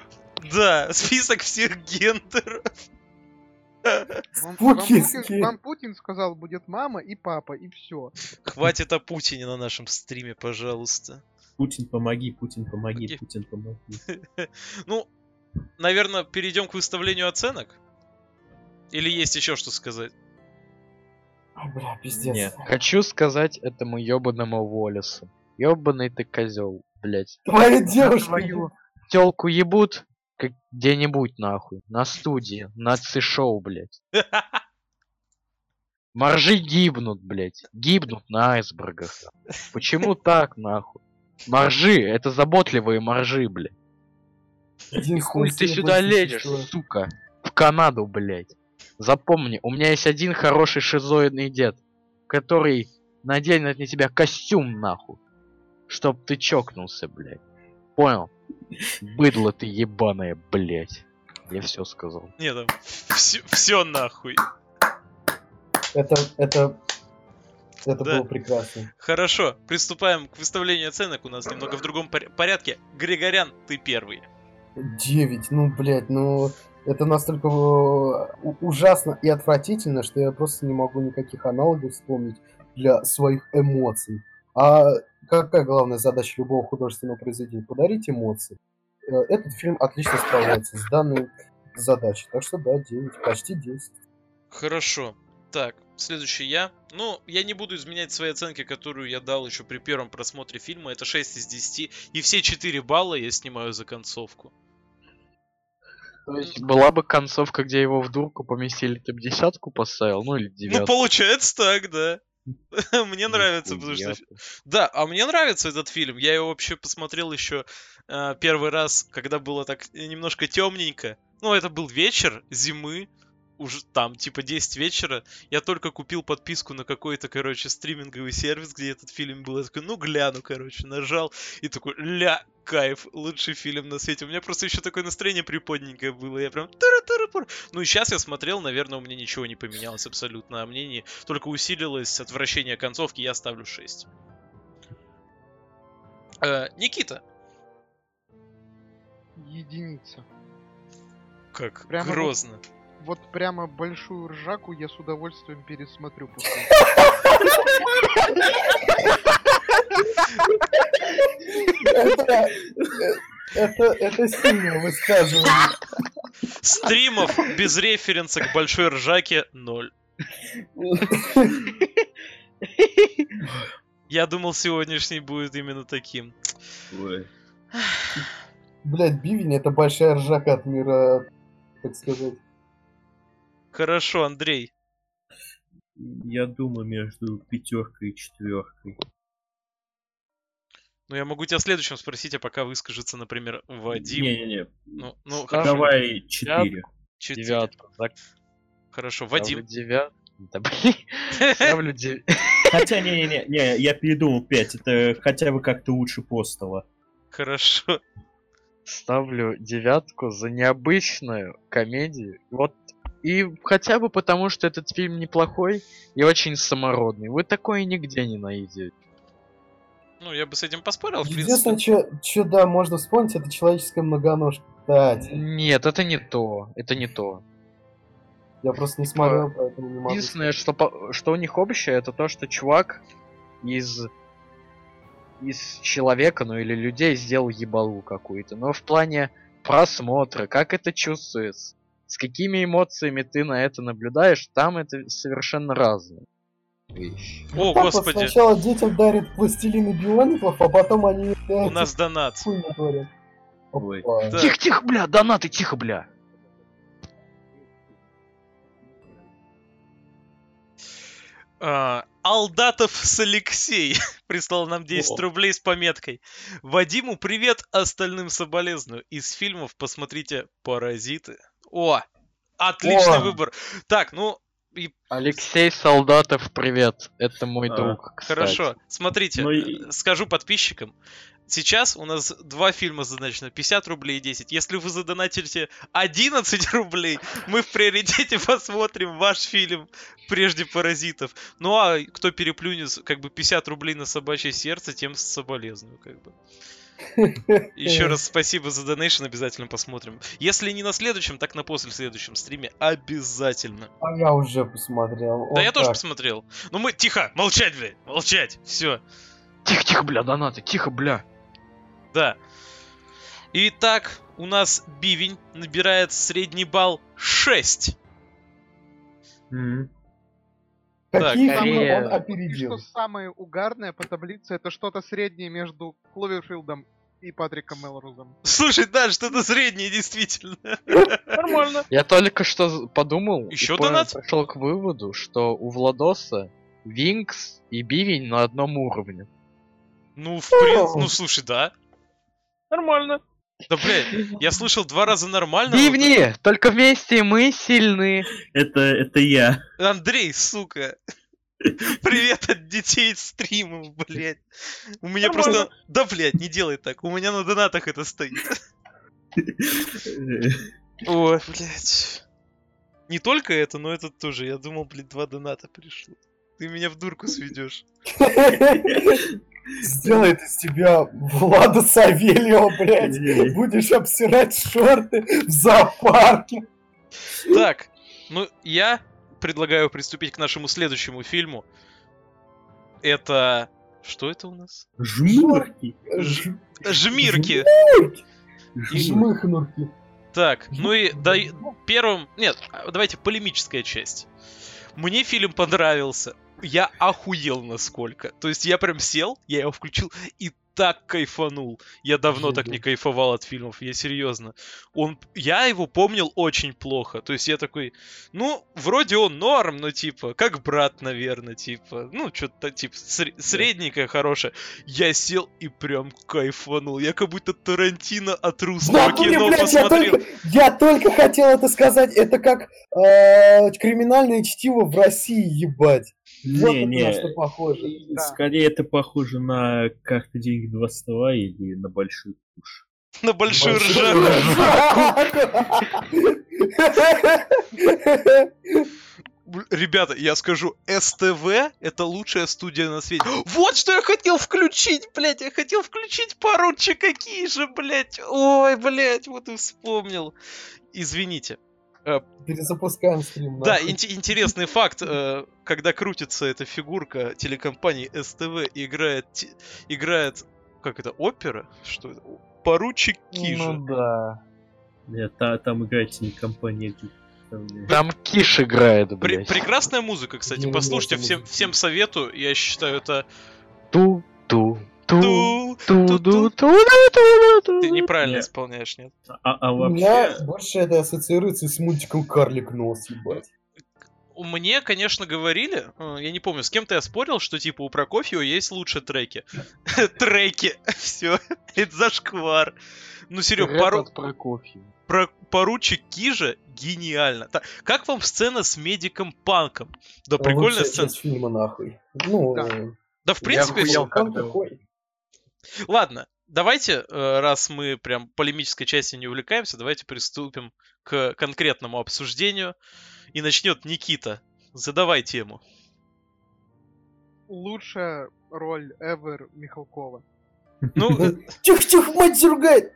[SPEAKER 1] Да, список всех гендеров.
[SPEAKER 5] Вам, Путин,
[SPEAKER 2] скин.
[SPEAKER 5] вам Путин сказал, будет мама и папа, и все.
[SPEAKER 1] Хватит о Путине на нашем стриме, пожалуйста.
[SPEAKER 4] Путин, помоги, Путин, помоги. Путин, помоги. (laughs)
[SPEAKER 1] Ну, наверное, перейдем к выставлению оценок. Или есть еще что сказать?
[SPEAKER 2] А, бля, пиздец.
[SPEAKER 4] Нет.
[SPEAKER 3] Хочу сказать этому ёбаному Уоллесу. Ёбаный ты козел, блять.
[SPEAKER 2] Твоя девушка.
[SPEAKER 5] твою.
[SPEAKER 3] Телку ебут где-нибудь нахуй. На студии. На шоу блять. (laughs) Моржи гибнут, блять. Гибнут на айсбергах. Почему так, нахуй? Моржи, это заботливые моржи, блядь. Хуй ты сюда лезешь, сука. В Канаду, блядь. Запомни, у меня есть один хороший шизоидный дед, который наденет на тебя костюм, нахуй. Чтоб ты чокнулся, блядь. Понял? Быдло ты ебаное, блядь. Я все сказал.
[SPEAKER 1] Не, там все, все нахуй.
[SPEAKER 2] Это, это Это
[SPEAKER 1] Да.
[SPEAKER 2] было прекрасно.
[SPEAKER 1] Хорошо, приступаем к выставлению оценок. У нас немного в другом пор- порядке. Григорян, ты первый.
[SPEAKER 2] Девять, ну, блядь, ну... Это настолько э, ужасно и отвратительно, что я просто не могу никаких аналогов вспомнить для своих эмоций. А какая главная задача любого художественного произведения? Подарить эмоции. Э, Этот фильм отлично справляется с данной задачей. Так что да, 9, почти 10.
[SPEAKER 1] Хорошо. Так, следующий я. Ну, я не буду изменять свои оценки, которую я дал еще при первом просмотре фильма. Это 6 из 10. И все 4 балла я снимаю за концовку.
[SPEAKER 3] То есть была бы концовка, где его в дурку поместили, ты бы десятку поставил, ну или
[SPEAKER 1] Ну,
[SPEAKER 3] девятку.
[SPEAKER 1] получается так, да. (laughs) Мне нравится, потому что... Да, а мне нравится этот фильм. Я его вообще посмотрел еще э, первый раз, когда было так немножко темненько. Ну, это был вечер зимы, уже там, типа 10 вечера. Я только купил подписку на какой-то, короче, стриминговый сервис, где этот фильм был. Я такой, ну, гляну, короче, нажал. И такой, ля, кайф, лучший фильм на свете. У меня просто еще такое настроение приподненькое было. Я прям... Ну и сейчас я смотрел, наверное, у меня ничего не поменялось абсолютно. А мнение только усилилось отвращение концовки, я ставлю 6. Э, Никита,
[SPEAKER 5] Единица.
[SPEAKER 1] как
[SPEAKER 5] Прямо
[SPEAKER 1] грозно.
[SPEAKER 5] Вот прямо большую ржаку я с удовольствием пересмотрю после.
[SPEAKER 2] Это, это, это сильное высказывание.
[SPEAKER 1] Стримов без референса к большой ржаке 0. Я думал, сегодняшний будет именно таким.
[SPEAKER 4] Ой.
[SPEAKER 2] Блять, бивень это большая ржака от мира, так сказать.
[SPEAKER 1] Хорошо, Андрей.
[SPEAKER 4] Я думаю, между пятеркой и четверкой.
[SPEAKER 1] Ну, я могу тебя следующим спросить, а пока выскажется, например, Вадим.
[SPEAKER 4] Не-не-не,
[SPEAKER 1] Ну, ну хорошо.
[SPEAKER 4] давай четыре.
[SPEAKER 1] Четыре.
[SPEAKER 3] Девятку. Так,
[SPEAKER 1] Хорошо,
[SPEAKER 3] ставлю
[SPEAKER 1] Вадим.
[SPEAKER 3] девятку. Да блин. (laughs) Ставлю девятку.
[SPEAKER 4] Хотя, не-не-не, не, я передумал пять. Это хотя бы как-то лучше постова.
[SPEAKER 1] Хорошо.
[SPEAKER 3] Ставлю девятку за необычную комедию. Вот и хотя бы потому, что этот фильм неплохой и очень самородный. Вы такое нигде не найдете.
[SPEAKER 1] Ну, я бы с этим поспорил, в
[SPEAKER 2] Единственное,
[SPEAKER 1] принципе.
[SPEAKER 2] что да, можно вспомнить, это человеческая многоножка. Кстати,
[SPEAKER 3] Нет, это не то. Это не то.
[SPEAKER 2] я просто не смотрел, поэтому не могу.
[SPEAKER 3] Единственное, что, по- что у них общее, это то, что чувак из из человека, ну или людей сделал ебалу какую-то. Но в плане просмотра, как это чувствуется, с какими эмоциями ты на это наблюдаешь, там это совершенно разные вещи.
[SPEAKER 1] О,
[SPEAKER 2] Папа
[SPEAKER 1] господи,
[SPEAKER 2] сначала детям дарит пластилины биоников, а потом они
[SPEAKER 1] у нас донат. Да.
[SPEAKER 3] Тихо, тихо, бля, донаты, тихо, бля.
[SPEAKER 1] А, Алдатов с Алексей (laughs) прислал нам 10
[SPEAKER 4] О.
[SPEAKER 1] рублей с пометкой. Вадиму привет, остальным соболезную. Из фильмов посмотрите «Паразиты». О, отличный
[SPEAKER 2] О.
[SPEAKER 1] выбор. Так, ну, и
[SPEAKER 3] Алексей Солдатов, привет. Это мой
[SPEAKER 4] А,
[SPEAKER 3] друг, кстати.
[SPEAKER 1] хорошо. Смотрите,
[SPEAKER 4] Ну и-
[SPEAKER 1] э, скажу подписчикам. Сейчас у нас два фильма задачно, 50 рублей и 10. Если вы задонатите 11 (laughs) рублей, мы в приоритете (laughs) посмотрим ваш фильм прежде «Паразитов». Ну а кто переплюнет как бы 50 рублей на собачье сердце, тем соболезную как бы. Еще раз спасибо за донейшн, обязательно посмотрим. Если не на следующем, так на после следующем стриме обязательно.
[SPEAKER 2] А я уже посмотрел.
[SPEAKER 1] Да я тоже посмотрел. Ну мы... Тихо! Молчать, блядь! Молчать! Все.
[SPEAKER 3] Тихо, тихо, бля, донаты, тихо, бля.
[SPEAKER 1] Да. Итак, у нас Бивень набирает средний балл 6.
[SPEAKER 4] М.
[SPEAKER 2] Какие
[SPEAKER 1] Так,
[SPEAKER 2] фильмы
[SPEAKER 3] Корея.
[SPEAKER 2] он
[SPEAKER 5] И
[SPEAKER 2] опередил?
[SPEAKER 5] что самое угарное по таблице, это что-то среднее между Кловерфилдом и Патриком Мелрузом.
[SPEAKER 1] Слушай, да, что-то среднее, действительно.
[SPEAKER 3] Нормально. Я только что подумал
[SPEAKER 1] Ещё
[SPEAKER 3] и
[SPEAKER 1] донат?
[SPEAKER 3] пришел к выводу, что у Владоса Винкс и Бивень на одном уровне.
[SPEAKER 1] Ну, в принципе, ну слушай, да.
[SPEAKER 3] Нормально.
[SPEAKER 1] Да, блядь, я слышал два раза нормально. но-
[SPEAKER 3] Бивни! Только вместе мы сильны.
[SPEAKER 4] Это, это я.
[SPEAKER 1] Андрей, сука. Привет от детей стримов, блядь. У меня просто... Да, блядь, не делай так. У меня на донатах это стоит. Ой, блядь. Не только это, но это тоже. Я думал, блядь, два доната пришло. Ты меня в дурку сведешь. (laughs)
[SPEAKER 2] Сделает из тебя Влада Савельева, блядь. Будешь обсирать шорты в зоопарке.
[SPEAKER 1] Так, ну я предлагаю приступить к нашему следующему фильму. Это... Что это у нас?
[SPEAKER 4] Жмурки.
[SPEAKER 2] Ж-
[SPEAKER 1] Жмирки.
[SPEAKER 2] Жмыхнурки.
[SPEAKER 1] Так, ну и да, первым... Нет, давайте полемическая часть. Мне фильм понравился. Я охуел насколько. То есть я прям сел, я его включил и так кайфанул. Я давно так не кайфовал от фильмов, я серьезно. Он, я его помнил очень плохо. То есть я такой, ну, вроде он норм, но типа, как брат, наверное, типа, ну, что-то типа сре- средненькое, хорошее. Я сел и прям кайфанул. Я как будто Тарантино от русского
[SPEAKER 2] блин,
[SPEAKER 1] кино
[SPEAKER 2] блядь, я
[SPEAKER 1] посмотрел.
[SPEAKER 2] только, я только хотел это сказать. Это как э, криминальное чтиво в России, ебать. Вот это на что похоже.
[SPEAKER 5] Да.
[SPEAKER 4] скорее это похоже на карты деньги два ствола или на большой куш.
[SPEAKER 1] На большую ржаку. Ребята, я скажу, СТВ это лучшая студия на свете. (gasps) Вот что я хотел включить, блядь, я хотел включить поручика какие же, блядь. Ой, блядь, вот и вспомнил. Извините.
[SPEAKER 2] Перезапускаем стрим.
[SPEAKER 1] Да, ин- интересный факт, э, когда крутится эта фигурка телекомпании СТВ, играет, те- играет, как это, опера? Что это? Поручик Кижа.
[SPEAKER 3] Ну да.
[SPEAKER 4] Нет, та- там играет телекомпания. там, э,
[SPEAKER 3] Там Киш играет, блядь.
[SPEAKER 1] прекрасная музыка, кстати, послушайте, всем, всем советую, я считаю, это...
[SPEAKER 3] Ту, ту,
[SPEAKER 1] Ты неправильно исполняешь, нет?
[SPEAKER 4] А, а
[SPEAKER 2] У меня
[SPEAKER 4] вообще,
[SPEAKER 2] больше это ассоциируется с мультиком Карлик Нос, ебать.
[SPEAKER 1] Мне, конечно, говорили, э, я не помню, с кем-то я спорил, что типа у Прокофьева есть лучшие треки. (laughs) Треки, (laughs) все, это зашквар. Ну, Серег, пару, про, поручик Кижа гениально. Та- как вам сцена с медиком Панком? Да, прикольная сцена.
[SPEAKER 2] фильма, нахуй. Ну,
[SPEAKER 5] Да.
[SPEAKER 2] э,
[SPEAKER 1] Да, в принципе,
[SPEAKER 3] охуел,
[SPEAKER 2] там
[SPEAKER 3] когда-
[SPEAKER 2] такой.
[SPEAKER 1] Ладно, давайте, э, раз мы прям полемической части не увлекаемся, давайте приступим к конкретному обсуждению. И начнет Никита. Задавай тему.
[SPEAKER 5] Лучшая роль ever Михалкова.
[SPEAKER 1] Ну, (laughs)
[SPEAKER 2] Тихо-тихо, мать заругает!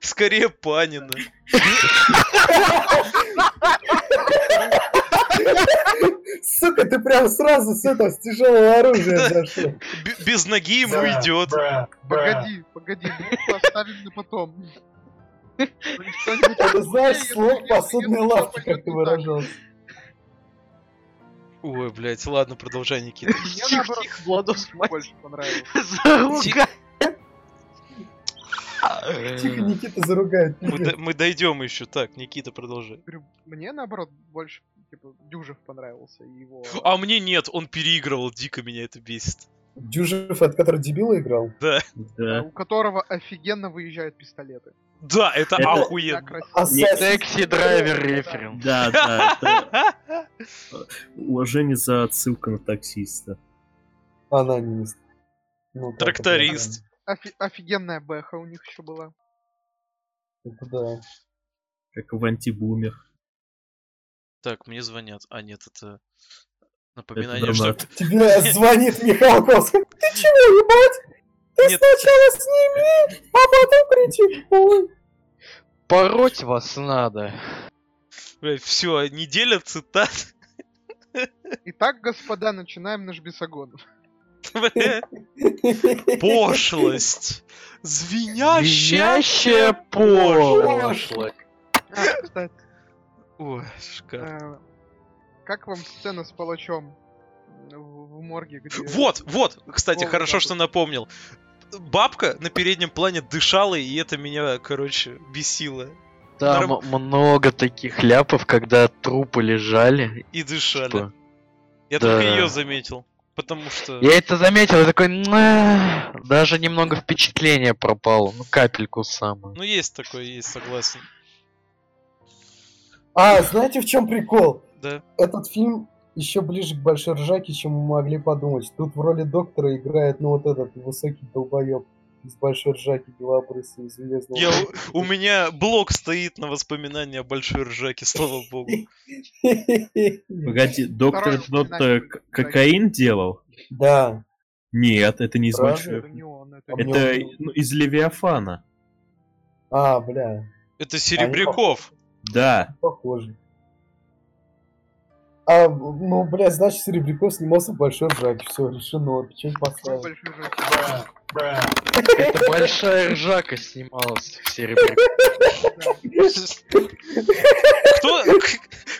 [SPEAKER 1] скорее Панина. (laughs)
[SPEAKER 2] Сука, ты прям сразу с этого, с тяжелого оружия зашел.
[SPEAKER 1] Без ноги ему идет.
[SPEAKER 5] Погоди, погоди, муху оставим на потом. Ну,
[SPEAKER 2] Ты знаешь, слог посудной лавки, как ты выражался.
[SPEAKER 1] Ой, блядь, ладно, продолжай, Никита.
[SPEAKER 5] Мне наоборот
[SPEAKER 3] Тихо, Владос, мать.
[SPEAKER 5] больше понравилось.
[SPEAKER 3] Заругай.
[SPEAKER 2] Тихо, Никита заругает.
[SPEAKER 1] Мы, мы дойдем еще. Так, Никита, продолжай.
[SPEAKER 5] Говорю, Мне наоборот больше типа Дюжев понравился и его.
[SPEAKER 1] А мне нет, он переигрывал, дико меня это бесит.
[SPEAKER 2] Дюжев, от которого дебила играл?
[SPEAKER 1] Да.
[SPEAKER 4] да.
[SPEAKER 5] у которого офигенно выезжают пистолеты.
[SPEAKER 1] Да, это,
[SPEAKER 4] Это-
[SPEAKER 1] охуенно.
[SPEAKER 3] Секси драйвер референс.
[SPEAKER 4] Да, да, это (laughs) уважение за отсылку на таксиста.
[SPEAKER 2] Анонист. Ну,
[SPEAKER 1] Тракторист.
[SPEAKER 5] Офи- офигенная бэха у них еще была.
[SPEAKER 2] Это да.
[SPEAKER 4] Как в антибумер.
[SPEAKER 1] Так, мне звонят. А, нет, это
[SPEAKER 4] Это
[SPEAKER 1] напоминание, что...
[SPEAKER 4] донат. (laughs)
[SPEAKER 2] Тебе звонит Михалков. Ты чего, ебать? Ты
[SPEAKER 1] Нет.
[SPEAKER 2] сначала сними, а потом критикуй.
[SPEAKER 3] Пороть вас надо.
[SPEAKER 1] все, неделя цитат.
[SPEAKER 5] Итак, господа, начинаем наш бесогон. (laughs)
[SPEAKER 1] Пошлость. Звенящая
[SPEAKER 3] Звенящая
[SPEAKER 1] пошлость.
[SPEAKER 3] пошлость.
[SPEAKER 5] А, кстати,
[SPEAKER 1] Ой, шикарно.
[SPEAKER 5] э, как вам сцена с палачом в, морге, где...
[SPEAKER 1] Вот, вот, кстати,
[SPEAKER 5] О,
[SPEAKER 1] хорошо, что напомнил. Бабка на переднем плане дышала, и это меня, короче, бесило.
[SPEAKER 3] Там много таких ляпов, когда трупы лежали.
[SPEAKER 1] И дышали.
[SPEAKER 3] Типа,
[SPEAKER 1] Я
[SPEAKER 3] да.
[SPEAKER 1] только ее заметил. Потому что...
[SPEAKER 3] Я это заметил, и такой, даже немного впечатление пропало, ну капельку самую.
[SPEAKER 1] Ну, есть такое, есть, согласен.
[SPEAKER 2] А, знаете, в чем прикол?
[SPEAKER 1] Да.
[SPEAKER 2] Этот фильм еще ближе к Большой Ржаке, чем мы могли подумать. Тут в роли доктора играет, ну, вот этот высокий долбоеб. из большой ржаки белобрысый из Железного
[SPEAKER 1] Я, у меня блок стоит на воспоминания о большой ржаке, слава богу.
[SPEAKER 4] Погоди, доктор
[SPEAKER 5] Второе
[SPEAKER 4] Доктор
[SPEAKER 5] воспоминание.
[SPEAKER 4] к- кокаин делал?
[SPEAKER 2] Да.
[SPEAKER 4] Нет, это не из большой.
[SPEAKER 5] Это.
[SPEAKER 2] А
[SPEAKER 4] ну, из Левиафана.
[SPEAKER 2] А, бля,
[SPEAKER 1] Это Серебряков.
[SPEAKER 4] Да.
[SPEAKER 2] похоже. А, ну, бля, значит, Серебряков снимался в большой ржаке. Все, решено. Печень поставил.
[SPEAKER 3] Это большая ржака снималась в серебре.
[SPEAKER 1] Кто,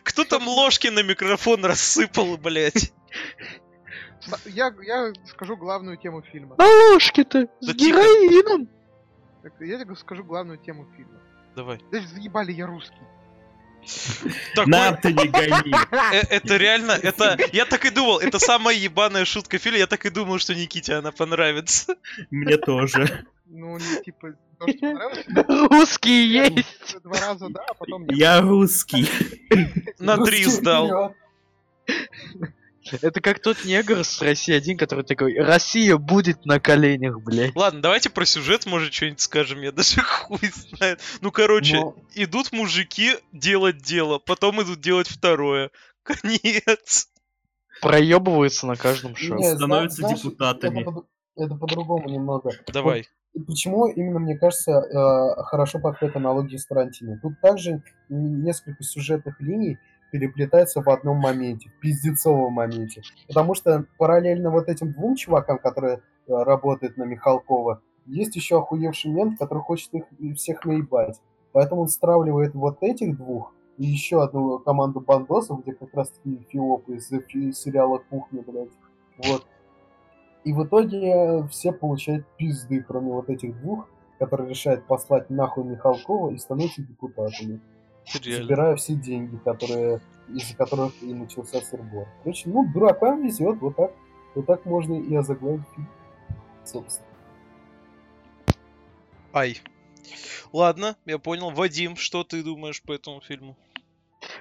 [SPEAKER 1] кто там ложки на микрофон рассыпал, блядь?
[SPEAKER 5] Я, я скажу главную тему фильма.
[SPEAKER 3] А ложки-то с
[SPEAKER 1] Да
[SPEAKER 3] героином.
[SPEAKER 5] Так, Я тебе скажу главную тему фильма.
[SPEAKER 1] Давай.
[SPEAKER 5] Да заебали, я русский.
[SPEAKER 1] Такой-
[SPEAKER 4] Нам ты не гони.
[SPEAKER 1] Э, Это реально, это... Я так и думал, это самая ебаная шутка фильма, я так и думал, что Никите она понравится.
[SPEAKER 4] Мне тоже.
[SPEAKER 5] Ну, не типа, то, что понравилось,
[SPEAKER 3] Русские есть.
[SPEAKER 5] два раза, да, а потом.
[SPEAKER 4] Я русский.
[SPEAKER 1] На три
[SPEAKER 2] Русский
[SPEAKER 1] сдал.
[SPEAKER 3] Это как тот негр с России один, который такой, Россия будет на коленях, блядь.
[SPEAKER 1] Ладно, давайте про сюжет, может, что-нибудь скажем, я даже (laughs) хуй знает. Ну, короче,
[SPEAKER 2] Ну.
[SPEAKER 1] идут мужики делать дело, потом идут делать второе. (laughs) Конец.
[SPEAKER 3] Проебываются на каждом шагу.
[SPEAKER 2] Не, зна-
[SPEAKER 4] Становятся
[SPEAKER 2] знаешь,
[SPEAKER 4] депутатами.
[SPEAKER 2] Это, по- это по-другому немного.
[SPEAKER 1] Давай.
[SPEAKER 2] И Почему именно, мне кажется, э, хорошо подходит аналогии с Тарантино? Тут также несколько сюжетных линий переплетаются в одном моменте, в пиздецовом моменте. Потому что параллельно вот этим двум чувакам, которые э, работают на Михалкова, есть еще охуевший мент, который хочет их всех наебать. Поэтому он стравливает вот этих двух и еще одну команду бандосов, где как раз таки Фиопы из э, фи- сериала «Кухня», блядь. Вот. И в итоге все получают пизды, кроме вот этих двух, которые решают послать нахуй Михалкова и становятся депутатами,
[SPEAKER 1] Реально.
[SPEAKER 2] забирая все деньги, которые из-за которых и начался сырбор. Короче, ну, дуракам везет, вот так, вот так можно и озаглавить фильм, собственно.
[SPEAKER 1] Ай. Ладно, я понял. Вадим, что ты думаешь по этому фильму?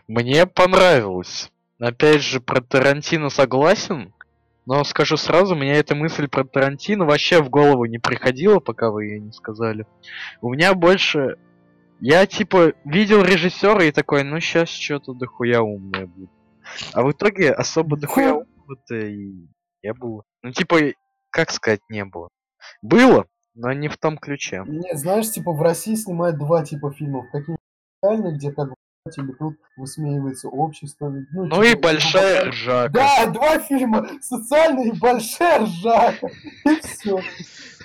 [SPEAKER 3] Мне понравилось. Опять же, про Тарантино согласен. Но скажу сразу, меня эта мысль про Тарантино вообще в голову не приходила, пока вы ее не сказали. У меня больше... Я, типа, видел режиссера и такой, ну сейчас что-то дохуя умное будет. А в итоге особо дохуя умного-то и не было. Ну, типа, как сказать, не было. Было, но не в том ключе.
[SPEAKER 2] Не, знаешь, типа в России снимают два типа фильмов. Какие-нибудь реальные, где как или тут высмеивается общество. Ну,
[SPEAKER 3] Ну и
[SPEAKER 2] типа,
[SPEAKER 3] большая
[SPEAKER 2] типа,
[SPEAKER 3] ржака.
[SPEAKER 2] Да, два фильма. Социальный и большая ржака. (laughs) И все.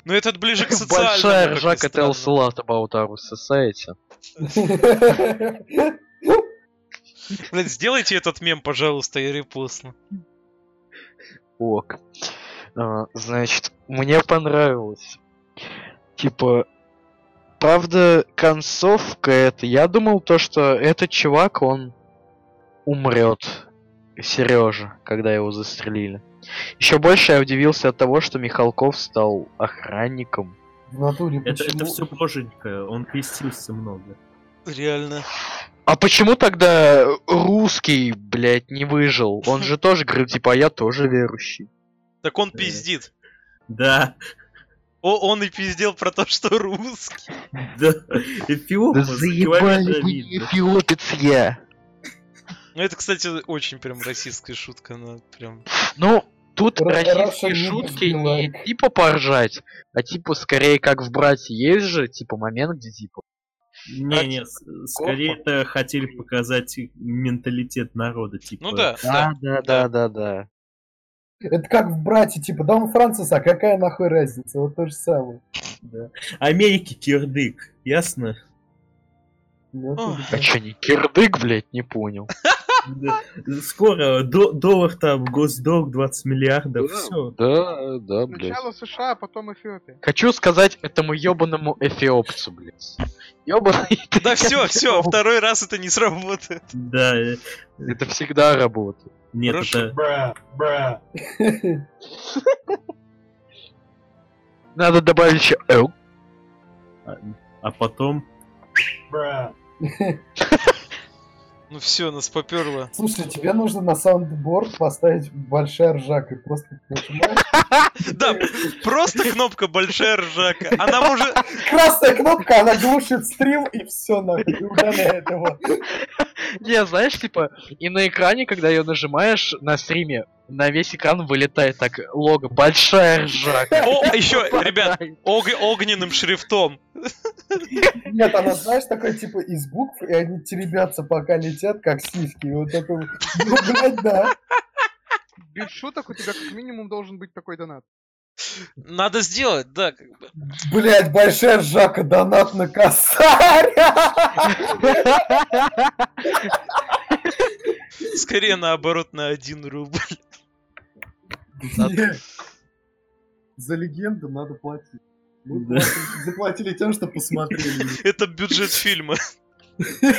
[SPEAKER 1] Ну, этот ближе к социальному.
[SPEAKER 3] Большая ржака tells a lot about our society.
[SPEAKER 1] Блядь, сделайте этот мем, пожалуйста, я репостну.
[SPEAKER 3] Ок. А, значит, мне понравилось. Типа, правда, концовка это... Я думал то, что этот чувак, он умрет. Сережа, когда его застрелили. Еще больше я удивился от того, что Михалков стал охранником.
[SPEAKER 2] В натуре
[SPEAKER 4] Это, это
[SPEAKER 2] почему?
[SPEAKER 4] все боженька, он крестился много.
[SPEAKER 1] Реально.
[SPEAKER 3] А почему тогда русский, блядь, не выжил? Он же (laughs) тоже говорил, типа, а я тоже верующий.
[SPEAKER 1] Так он
[SPEAKER 4] Э.
[SPEAKER 1] пиздит.
[SPEAKER 4] Да,
[SPEAKER 1] О, он и пиздел про то, что русский.
[SPEAKER 4] да. Эфиопа
[SPEAKER 3] Да заебали вы, эфиопец я.
[SPEAKER 1] Ну, это, кстати, очень прям российская шутка, она прям...
[SPEAKER 3] Ну, тут
[SPEAKER 2] Ра-
[SPEAKER 3] российские шутки не типа поржать, а типа скорее как в «Братья» есть же, типа момент, где типа...
[SPEAKER 4] Не, не, с- скорее это хотели показать менталитет народа, типа.
[SPEAKER 1] Ну да, да.
[SPEAKER 3] да, да, да, да.
[SPEAKER 2] Это как в брате, типа, да он француз, а какая нахуй разница? Вот то же самое.
[SPEAKER 4] да. Америки кирдык, ясно?
[SPEAKER 2] Ну,
[SPEAKER 3] А чё, не кирдык, блядь, не понял. (laughs)
[SPEAKER 4] Скоро до- доллар там, госдолг 20 миллиардов,
[SPEAKER 5] Да.
[SPEAKER 4] все.
[SPEAKER 3] Да, да, блядь.
[SPEAKER 5] Сначала США, а потом Эфиопия.
[SPEAKER 3] Хочу сказать этому ёбаному эфиопцу, блядь. Ёбаный ты,
[SPEAKER 1] Да все, все, второй раз это не сработает.
[SPEAKER 4] Да,
[SPEAKER 3] Это всегда работает.
[SPEAKER 4] нет, это... (laughs)
[SPEAKER 3] Надо добавить еще.
[SPEAKER 4] А, а потом... (laughs)
[SPEAKER 1] Ну все, нас поперло.
[SPEAKER 2] Слушай, тебе нужно на саундборд поставить большая ржака и просто нажимаешь. (laughs)
[SPEAKER 1] Да, просто кнопка большая ржака. Она может...
[SPEAKER 2] Красная кнопка, она глушит стрим и все нахуй, удаляет его.
[SPEAKER 3] Не, знаешь, типа, и на экране, когда ее нажимаешь на стриме, на весь экран вылетает так лого большая ржака.
[SPEAKER 1] О, а еще, ребят, ог- огненным шрифтом.
[SPEAKER 2] Нет, она, знаешь, такой типа из букв, и они теребятся, пока летят, как сиськи. И вот это, вот, ну, блядь, да.
[SPEAKER 5] Без шуток у тебя как минимум должен быть такой донат.
[SPEAKER 1] Надо сделать, да, как бы.
[SPEAKER 2] Блядь, большая ржака, донат на косарь.
[SPEAKER 1] Скорее наоборот на 1 рубль.
[SPEAKER 2] Нет. За легенду надо платить. Мы
[SPEAKER 4] Да.
[SPEAKER 2] платим- заплатили тем, что посмотрели.
[SPEAKER 1] Это бюджет фильма. Блин,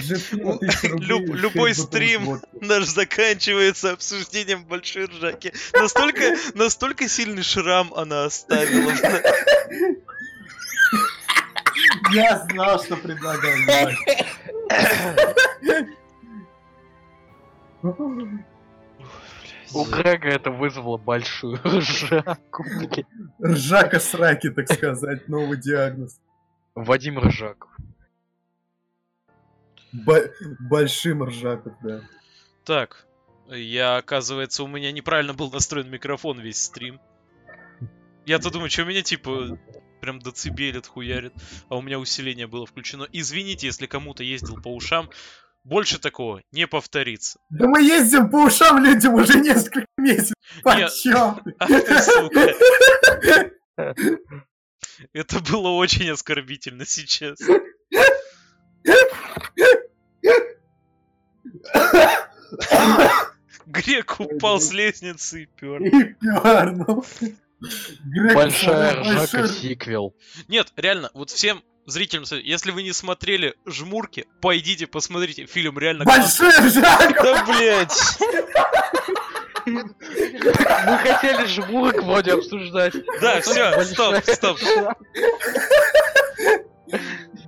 [SPEAKER 2] Бюджет фильма 1000 рублей,
[SPEAKER 1] люб-
[SPEAKER 2] шесть
[SPEAKER 1] любой стрим наш заканчивается обсуждением большой ржаки. Настолько, настолько сильный шрам она оставила.
[SPEAKER 2] Я знал, что предлагаю. (laughs) (laughs)
[SPEAKER 3] У Грега это вызвало большую (laughs) ржаку.
[SPEAKER 2] Ржака сраки, так сказать, новый диагноз.
[SPEAKER 3] Вадим Ржаков.
[SPEAKER 2] Бо- Большим ржаков, да.
[SPEAKER 1] Так, я, оказывается, у меня неправильно был настроен микрофон весь стрим. Я-то думаю, что у меня, типа, прям децибелит, хуярит, а у меня усиление было включено. Извините, если кому-то ездил по ушам, больше такого не повторится.
[SPEAKER 2] Да мы ездим по ушам людям уже несколько месяцев. Почем? (laughs)
[SPEAKER 1] Это было очень оскорбительно сейчас. Грек упал с лестницы и пер.
[SPEAKER 2] И пернул.
[SPEAKER 3] Большая ржака
[SPEAKER 2] большой-
[SPEAKER 3] сиквел.
[SPEAKER 1] Нет, реально, вот всем зрителям, если вы не смотрели «Жмурки», пойдите посмотрите, фильм реально.
[SPEAKER 2] Большой ржака!
[SPEAKER 1] Да, блядь!
[SPEAKER 3] Мы хотели жмурок вроде обсуждать.
[SPEAKER 1] Да, все, стоп, стоп.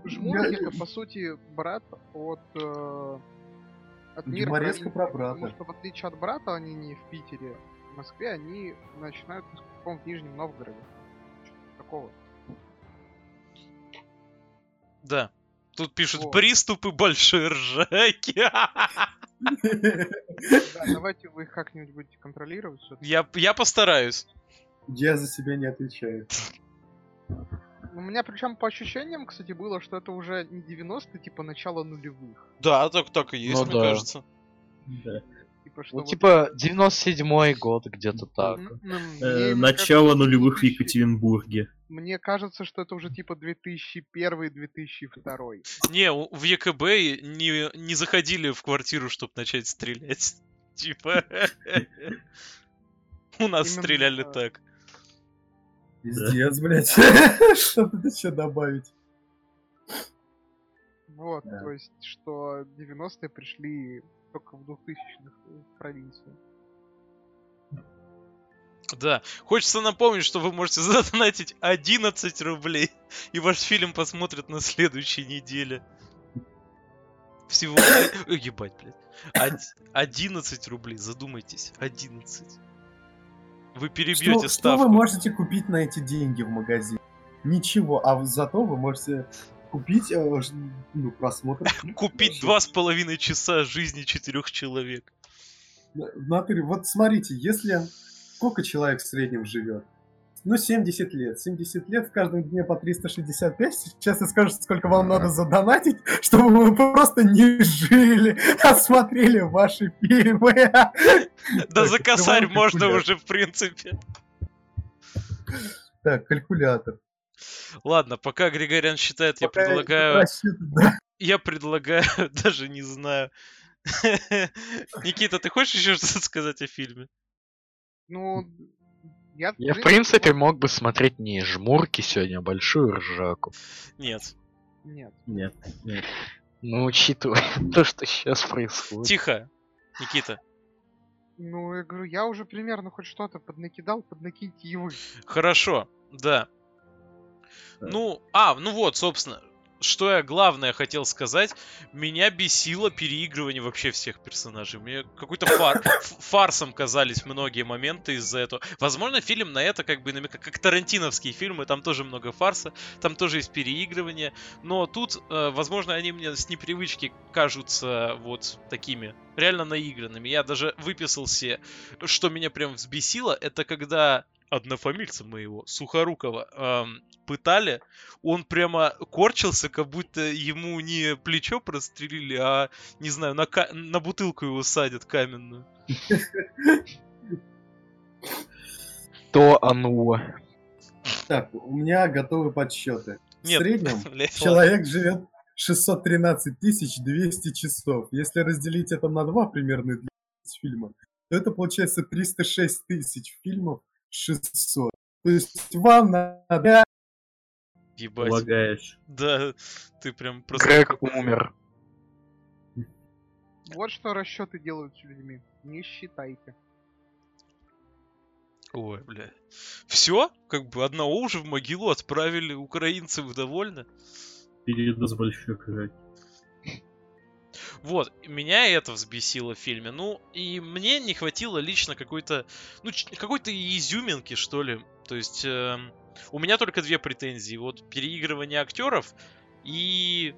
[SPEAKER 5] Жмурки это по сути брат от э, от мира.
[SPEAKER 2] Про
[SPEAKER 5] Потому
[SPEAKER 2] брата.
[SPEAKER 5] что в отличие от брата, они не в Питере, в Москве, они начинают в Нижнем Новгороде. Такого.
[SPEAKER 1] Да. Тут пишут
[SPEAKER 5] Вот.
[SPEAKER 1] приступы большой ржаки.
[SPEAKER 5] Да, давайте вы их как-нибудь будете контролировать.
[SPEAKER 1] Я, я постараюсь.
[SPEAKER 2] Я за себя не отвечаю.
[SPEAKER 5] У меня причем по ощущениям, кстати, было, что это уже не 90-е, типа начало нулевых.
[SPEAKER 1] Да, так, так и есть,
[SPEAKER 3] Ну
[SPEAKER 1] мне
[SPEAKER 3] да.
[SPEAKER 1] кажется.
[SPEAKER 4] Да.
[SPEAKER 5] Типа, что
[SPEAKER 3] Ну,
[SPEAKER 5] вот-
[SPEAKER 3] типа, 97-й год, где-то так.
[SPEAKER 4] Э, Начало нулевых в
[SPEAKER 5] 2000
[SPEAKER 4] Екатеринбурге.
[SPEAKER 5] Мне кажется, что это уже типа 2001-2002.
[SPEAKER 1] Не, в ЕКБ не, не заходили в квартиру, чтобы начать стрелять. (laughs) Типа... У нас стреляли так.
[SPEAKER 2] Пиздец, блядь. (laughs) Что тут еще добавить?
[SPEAKER 5] Вот, то есть, что 90-е пришли только в 2000-х в провинцию.
[SPEAKER 1] Да. Хочется напомнить, что вы можете (laughs) задонатить 11 рублей, и ваш фильм посмотрят на следующей неделе. Всего... Ой, ебать, блядь. Од- 11 рублей, задумайтесь. 11. Вы перебьете
[SPEAKER 2] Что, что
[SPEAKER 1] ставку.
[SPEAKER 2] вы можете купить на эти деньги в магазине? Ничего, а зато вы можете купить э, ну, просмотр. (laughs)
[SPEAKER 1] Купить два с половиной часа жизни четырех человек.
[SPEAKER 2] В натуре, вот смотрите, если... Сколько человек в среднем живет? Ну, 70 лет. 70 лет, в каждом дне по 365. Сейчас я скажу, сколько вам надо задонатить, (laughs) чтобы вы просто не жили, (laughs) а смотрели ваши фильмы. (laughs)
[SPEAKER 1] Да за косарь можно уже, в принципе.
[SPEAKER 2] Так, калькулятор.
[SPEAKER 1] Ладно, пока Григорян считает, я
[SPEAKER 2] Пока
[SPEAKER 1] предлагаю...
[SPEAKER 2] расчет- да.
[SPEAKER 1] Я предлагаю, даже не знаю. Никита, ты хочешь еще что-то сказать о фильме?
[SPEAKER 5] Ну, я,
[SPEAKER 3] Я, в принципе, мог бы смотреть не жмурки сегодня, а большую ржаку.
[SPEAKER 1] Нет.
[SPEAKER 5] Нет.
[SPEAKER 4] Нет, нет.
[SPEAKER 3] Ну, учитывая (laughs) то, что сейчас происходит.
[SPEAKER 1] Тихо, Никита.
[SPEAKER 5] Ну, я говорю, я уже примерно хоть что-то поднакидал, поднакиньте и вы.
[SPEAKER 1] Хорошо, да.
[SPEAKER 4] Да.
[SPEAKER 1] Ну, а, ну вот, собственно. Что я главное хотел сказать, меня бесило переигрывание вообще всех персонажей. Мне какой-то фар, (coughs) фарсом казались многие моменты из-за этого. Возможно, фильм на это как бы намекает, как тарантиновские фильмы, там тоже много фарса, там тоже есть переигрывание. Но тут, э, возможно, они мне с непривычки кажутся вот такими реально наигранными. Я даже выписал себе, что меня прям взбесило, это когда однофамильца моего, Сухорукова, эм, пытали, он прямо корчился, как будто ему не плечо прострелили, а, не знаю, на, ка- на бутылку его садят каменную.
[SPEAKER 3] То оно.
[SPEAKER 2] Так, у меня готовы подсчеты. В
[SPEAKER 1] Нет,
[SPEAKER 2] среднем (laughs)
[SPEAKER 1] блядь,
[SPEAKER 2] человек живет 613 200 часов. Если разделить это на два примерно для фильма, то это получается 306 тысяч фильмов 600. То есть вам надо...
[SPEAKER 1] ебать.
[SPEAKER 4] Полагаешь.
[SPEAKER 1] Да, ты прям просто...
[SPEAKER 3] Грег умер.
[SPEAKER 5] Вот что расчеты делают с людьми. Не считайте.
[SPEAKER 1] Ой, бля. Все? Как бы одного уже в могилу отправили, украинцы вы довольны?
[SPEAKER 4] Передаст большой край.
[SPEAKER 1] Вот, меня это взбесило в фильме. Ну, и мне не хватило лично какой-то, ну, какой-то изюминки, что ли. То есть, эм, у меня только две претензии. Вот переигрывание актеров и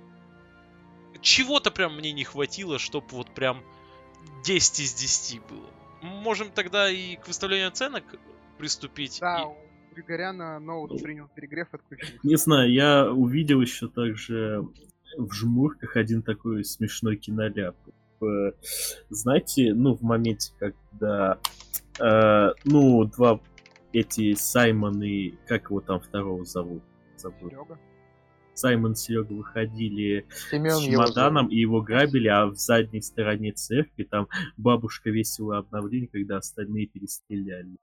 [SPEAKER 1] чего-то прям мне не хватило, чтобы вот прям 10 из 10 было. Можем тогда и к выставлению оценок приступить.
[SPEAKER 5] Да,
[SPEAKER 1] И-
[SPEAKER 5] у Григоряна ноут принял перегрев и отключился.
[SPEAKER 4] Не знаю, я увидел еще также в жмурках один такой смешной киноляп. Э, Знаете, ну, в моменте, когда, э, ну, два эти Саймон и, как его там второго зовут? Забыл.
[SPEAKER 5] Серега.
[SPEAKER 4] Саймон и Серега выходили
[SPEAKER 3] Семен
[SPEAKER 4] с
[SPEAKER 3] его
[SPEAKER 4] чемоданом и его грабили, а в задней стороне церкви там бабушка весело обновление, когда остальные перестреляли.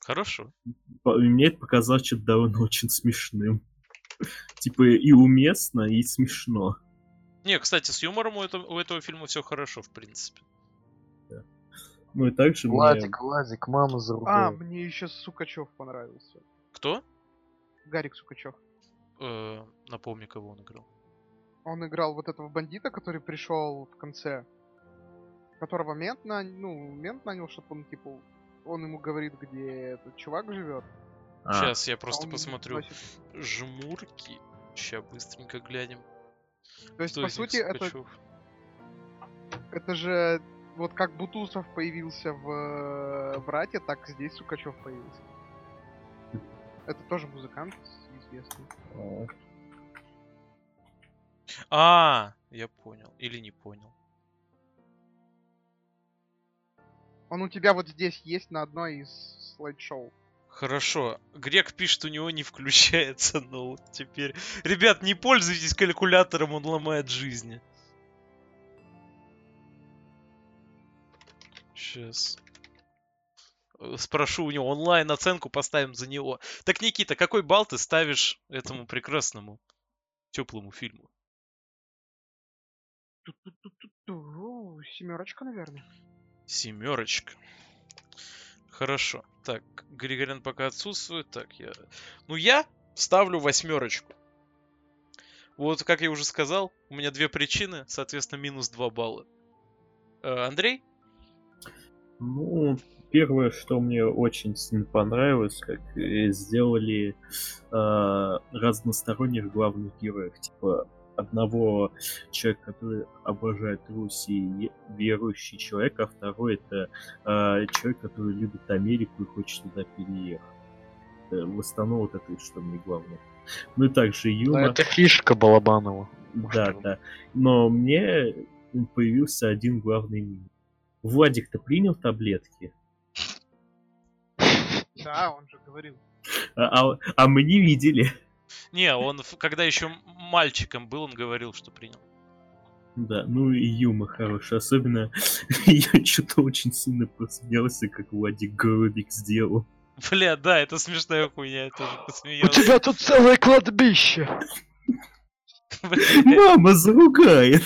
[SPEAKER 1] Хорошо.
[SPEAKER 4] Мне это показалось что-то довольно очень смешным. (laughs) Типа и уместно, и смешно.
[SPEAKER 1] Не, кстати, с юмором у этого, у этого фильма все хорошо, в принципе.
[SPEAKER 4] Ну и также мне...
[SPEAKER 3] Владик, Владик, мама за
[SPEAKER 5] А, мне еще Сукачев понравился.
[SPEAKER 1] Кто?
[SPEAKER 5] Гарик Сукачев.
[SPEAKER 1] Э, напомни, кого он играл.
[SPEAKER 5] Он играл вот этого бандита, который пришел в конце. Которого мент, на... ну, мент нанял, чтобы он, типа, он ему говорит, где этот чувак живет.
[SPEAKER 4] А,
[SPEAKER 1] Сейчас я
[SPEAKER 5] а
[SPEAKER 1] просто
[SPEAKER 5] он
[SPEAKER 1] посмотрю.
[SPEAKER 5] носит-
[SPEAKER 1] Жмурки. Сейчас быстренько глянем.
[SPEAKER 5] То есть,
[SPEAKER 1] Кто
[SPEAKER 5] по сути, это, это же вот как Бутусов появился в э, Брате, так здесь Сукачев появился. Это тоже музыкант известный.
[SPEAKER 4] а,
[SPEAKER 1] А, я понял. Или не понял.
[SPEAKER 5] Он у тебя вот здесь есть на одной из слайд-шоу.
[SPEAKER 1] Хорошо. Грек пишет, у него не включается (laughs) ноут теперь. Ребят, не пользуйтесь калькулятором, он ломает жизни. Сейчас. Спрошу у него онлайн оценку, поставим за него. Так, Никита, какой балл ты ставишь этому прекрасному, теплому фильму?
[SPEAKER 5] Семерочка, наверное.
[SPEAKER 1] Семерочка. Хорошо. Так, Григорян пока отсутствует. Так, я... Ну, я ставлю восьмерочку. Вот, как я уже сказал, у меня две причины, соответственно, минус 2 балла. Э, Андрей?
[SPEAKER 4] Ну, первое, что мне очень сильно понравилось, как сделали э, разносторонних главных героев. Типа одного человека, который обожает Русь и верующий человек, а второй это э, человек, который любит Америку и хочет туда переехать. Э, В основном вот это, что мне главное. Ну и также
[SPEAKER 3] Ну,
[SPEAKER 4] юмор.
[SPEAKER 3] это фишка Балабанова.
[SPEAKER 4] Да, да. Но мне появился один главный минус. Владик-то принял таблетки,
[SPEAKER 5] Да, он же говорил.
[SPEAKER 4] а, а- а мы не видели.
[SPEAKER 1] Не, он, когда еще мальчиком был, он говорил, что принял.
[SPEAKER 4] Да, ну и юмор хороший. Особенно (laughs) я что-то очень сильно посмеялся, как Владик Голубик сделал.
[SPEAKER 1] Бля, да, это смешная хуйня, я тоже
[SPEAKER 3] У
[SPEAKER 1] посмеялся.
[SPEAKER 3] тебя тут целое кладбище. (laughs)
[SPEAKER 4] Мама заругает!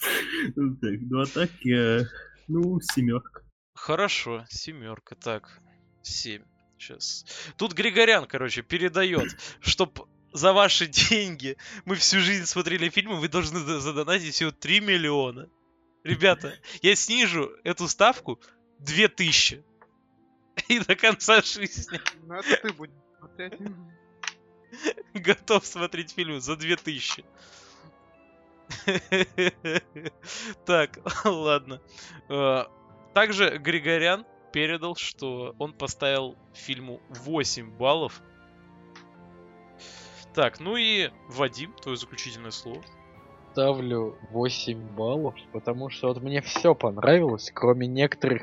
[SPEAKER 4] Так, ну а так я... Ну, семерка.
[SPEAKER 1] Хорошо, семерка, так, семь. Сейчас. Тут Григорян, короче, передает, чтоб за ваши деньги мы всю жизнь смотрели фильмы, вы должны за- задонатить всего 3 миллиона. Ребята, я снижу эту ставку 2000. И до конца жизни
[SPEAKER 5] Ну это ты будешь смотреть. (laughs)
[SPEAKER 1] готов смотреть фильмы за 2000. (laughs) Так, (laughs) ладно. Э, Также Григорян передал, что он поставил фильму 8 баллов. Так, ну и Вадим, твое заключительное слово.
[SPEAKER 3] Ставлю 8 баллов, потому что вот мне все понравилось, кроме некоторых.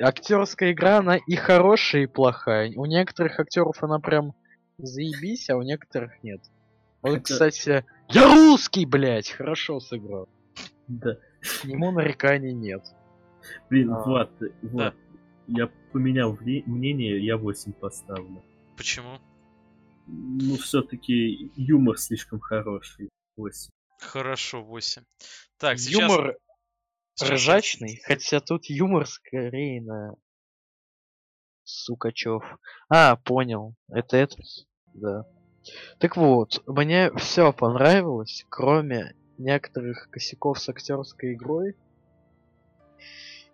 [SPEAKER 3] Актерская игра, она и хорошая, и плохая. У некоторых актеров она прям заебись, а у некоторых нет. Вот,
[SPEAKER 4] Это-
[SPEAKER 3] кстати, я русский, блядь, хорошо сыграл.
[SPEAKER 4] Да.
[SPEAKER 3] К нему нареканий нет.
[SPEAKER 4] Блин,
[SPEAKER 3] А,
[SPEAKER 4] Влад, Влад, я поменял мнение, я 8 поставлю.
[SPEAKER 1] Почему?
[SPEAKER 4] Ну, все-таки юмор слишком хороший. 8.
[SPEAKER 1] Хорошо, 8. Так, сейчас...
[SPEAKER 3] Юмор
[SPEAKER 1] сейчас-
[SPEAKER 3] ржачный, хотя тут юмор скорее на Сукачев. А, понял. Это этот? Да. Так вот, мне все понравилось, кроме некоторых косяков с актерской игрой.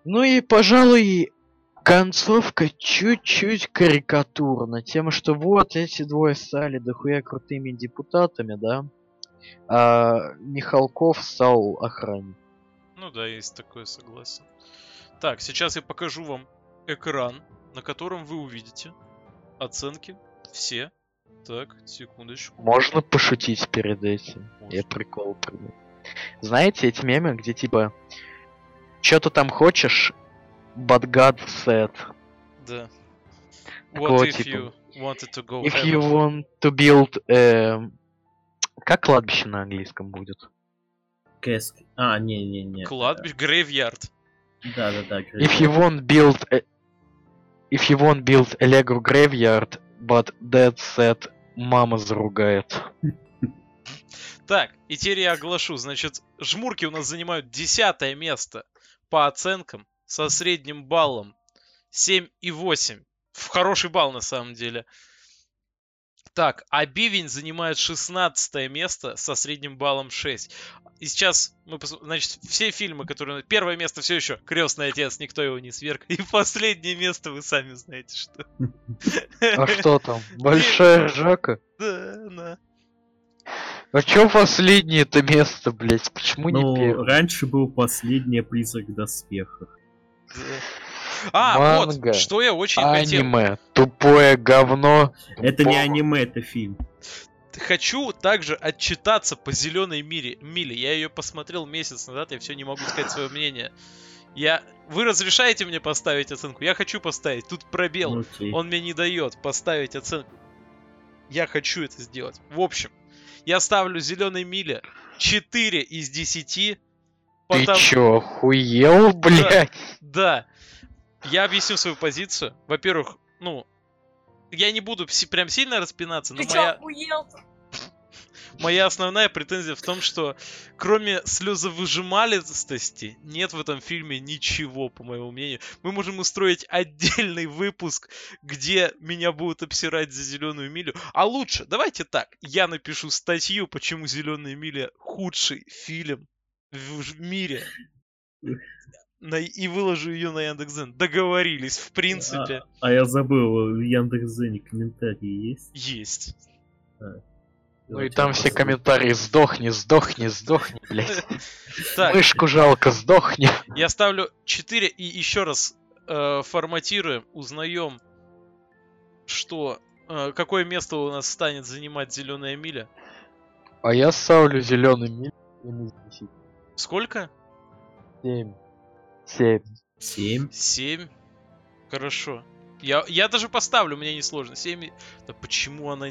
[SPEAKER 3] Ну и, пожалуй, концовка чуть-чуть карикатурна. Тем, что вот эти двое стали дохуя крутыми депутатами, да? А Михалков стал охранником.
[SPEAKER 1] Ну да, есть такое, согласен. Так, сейчас я покажу вам экран, на котором вы увидите оценки все. Так, секундочку.
[SPEAKER 3] Можно пошутить перед этим? Я
[SPEAKER 1] Можно.
[SPEAKER 3] прикол придумал. Знаете эти мемы, где типа Чё ты там хочешь? But God said.
[SPEAKER 1] Да. What if
[SPEAKER 3] типа,
[SPEAKER 1] you wanted to go
[SPEAKER 3] If
[SPEAKER 1] heaven?
[SPEAKER 3] you want to build... эм, Как кладбище на английском будет?
[SPEAKER 4] Кэск. А, не-не-не.
[SPEAKER 1] Кладбище, graveyard.
[SPEAKER 4] Да-да-да.
[SPEAKER 3] If you want build... a- If you want build a Lego graveyard, but Dad said, мама заругает.
[SPEAKER 1] Так, и теперь я оглашу. Значит, жмурки у нас занимают десятое место по оценкам со средним баллом 7,8. В хороший балл на самом деле. Так, а Бивень занимает 16 место со средним баллом 6. И сейчас мы пос- Значит, все фильмы, которые... Первое место все еще Крестный отец, никто его не сверг. И последнее место вы сами знаете, что.
[SPEAKER 3] А (laughs) что там? Большая ржака?
[SPEAKER 1] Да, да.
[SPEAKER 3] А чё последнее-то место, блять? Почему не
[SPEAKER 4] Ну,
[SPEAKER 3] первое?
[SPEAKER 4] раньше был последний призрак в доспехах.
[SPEAKER 1] А,
[SPEAKER 3] Манга.
[SPEAKER 1] вот, что я очень хотел.
[SPEAKER 3] Аниме. Тупое говно.
[SPEAKER 4] Это не аниме, это фильм.
[SPEAKER 1] Хочу также отчитаться по зеленой мире. Миле. Я ее посмотрел месяц назад, я все не могу сказать свое мнение. Я... Вы разрешаете мне поставить оценку? Я хочу поставить. Тут пробел.
[SPEAKER 4] Ну, окей.
[SPEAKER 1] Он мне не дает поставить оценку. Я хочу это сделать. В общем, я ставлю зеленой миле 4 из 10.
[SPEAKER 3] Ты
[SPEAKER 1] потому-
[SPEAKER 3] чё, охуел, (laughs) блядь?
[SPEAKER 1] Да. Я объясню свою позицию. Во-первых, ну, я не буду прям сильно распинаться, но
[SPEAKER 6] Ты чё,
[SPEAKER 1] моя,
[SPEAKER 6] охуел? (laughs)
[SPEAKER 1] моя основная претензия в том, что кроме слезовыжималистости нет в этом фильме ничего, по моему мнению. Мы можем устроить отдельный выпуск, где меня будут обсирать за зеленую милю. А лучше, давайте так, я напишу статью, почему зеленая миля худший фильм в мире. На- и выложу ее на Яндекс.Зен. Договорились, в принципе.
[SPEAKER 4] А я забыл, в Яндекс.Зене комментарии есть?
[SPEAKER 1] Есть.
[SPEAKER 3] Ну и там все комментарии «Сдохни, сдохни, сдохни, (laughs) блядь». Мышку жалко, сдохни.
[SPEAKER 1] я ставлю 4 и еще раз э, форматируем, узнаем, что э, какое место у нас станет занимать зеленая миля.
[SPEAKER 3] А я ставлю зеленый миль. из 10.
[SPEAKER 1] Сколько?
[SPEAKER 3] Семь. Семь.
[SPEAKER 4] 7.
[SPEAKER 1] 7. Хорошо. Я, я даже поставлю, мне не сложно. 7. Да почему она...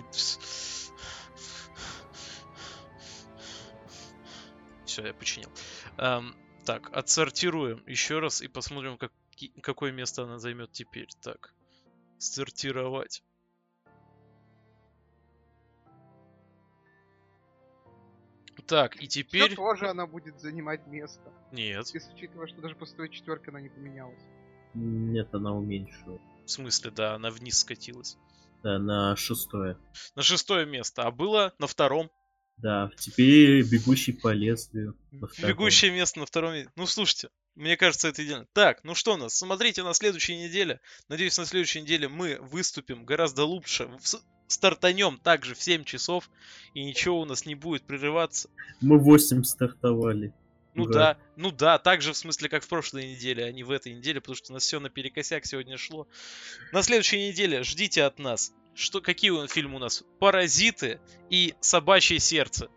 [SPEAKER 1] Все, я починил. Эм, так, отсортируем еще раз и посмотрим, как, какое место она займет теперь. Так, сортировать. Так, и теперь...
[SPEAKER 5] тоже она будет занимать место.
[SPEAKER 1] Нет,
[SPEAKER 5] Если учитывая, что даже после той четверки она не поменялась.
[SPEAKER 4] Нет, она уменьшила.
[SPEAKER 1] в смысле, да, она вниз скатилась.
[SPEAKER 4] Да, на шестое.
[SPEAKER 1] На шестое место, а было на втором.
[SPEAKER 4] Да, теперь бегущий по лезвию.
[SPEAKER 1] Бегущее место на втором месте. Ну, слушайте, мне кажется, это идеально. Так, ну что у нас? Смотрите на следующей неделе. Надеюсь, на следующей неделе мы выступим гораздо лучше. Стартанем также в 7 часов, и ничего у нас не будет прерываться.
[SPEAKER 4] Мы 8 стартовали.
[SPEAKER 1] Ну
[SPEAKER 4] Ура.
[SPEAKER 1] да, ну да, так же в смысле, как в прошлой неделе, а не в этой неделе, потому что у нас все наперекосяк сегодня шло. На следующей неделе ждите от нас. Что, какие у- фильмы у нас? Паразиты и Собачье сердце.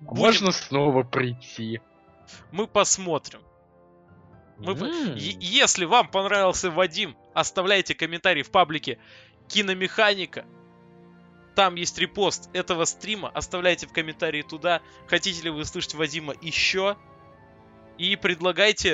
[SPEAKER 1] Будем-
[SPEAKER 3] Можно снова прийти.
[SPEAKER 1] Мы посмотрим. Мы. Е- Если вам понравился Вадим, оставляйте комментарий в паблике Киномеханика. Там есть репост этого стрима. Оставляйте в комментарии туда. Хотите ли вы слышать Вадима еще? И предлагайте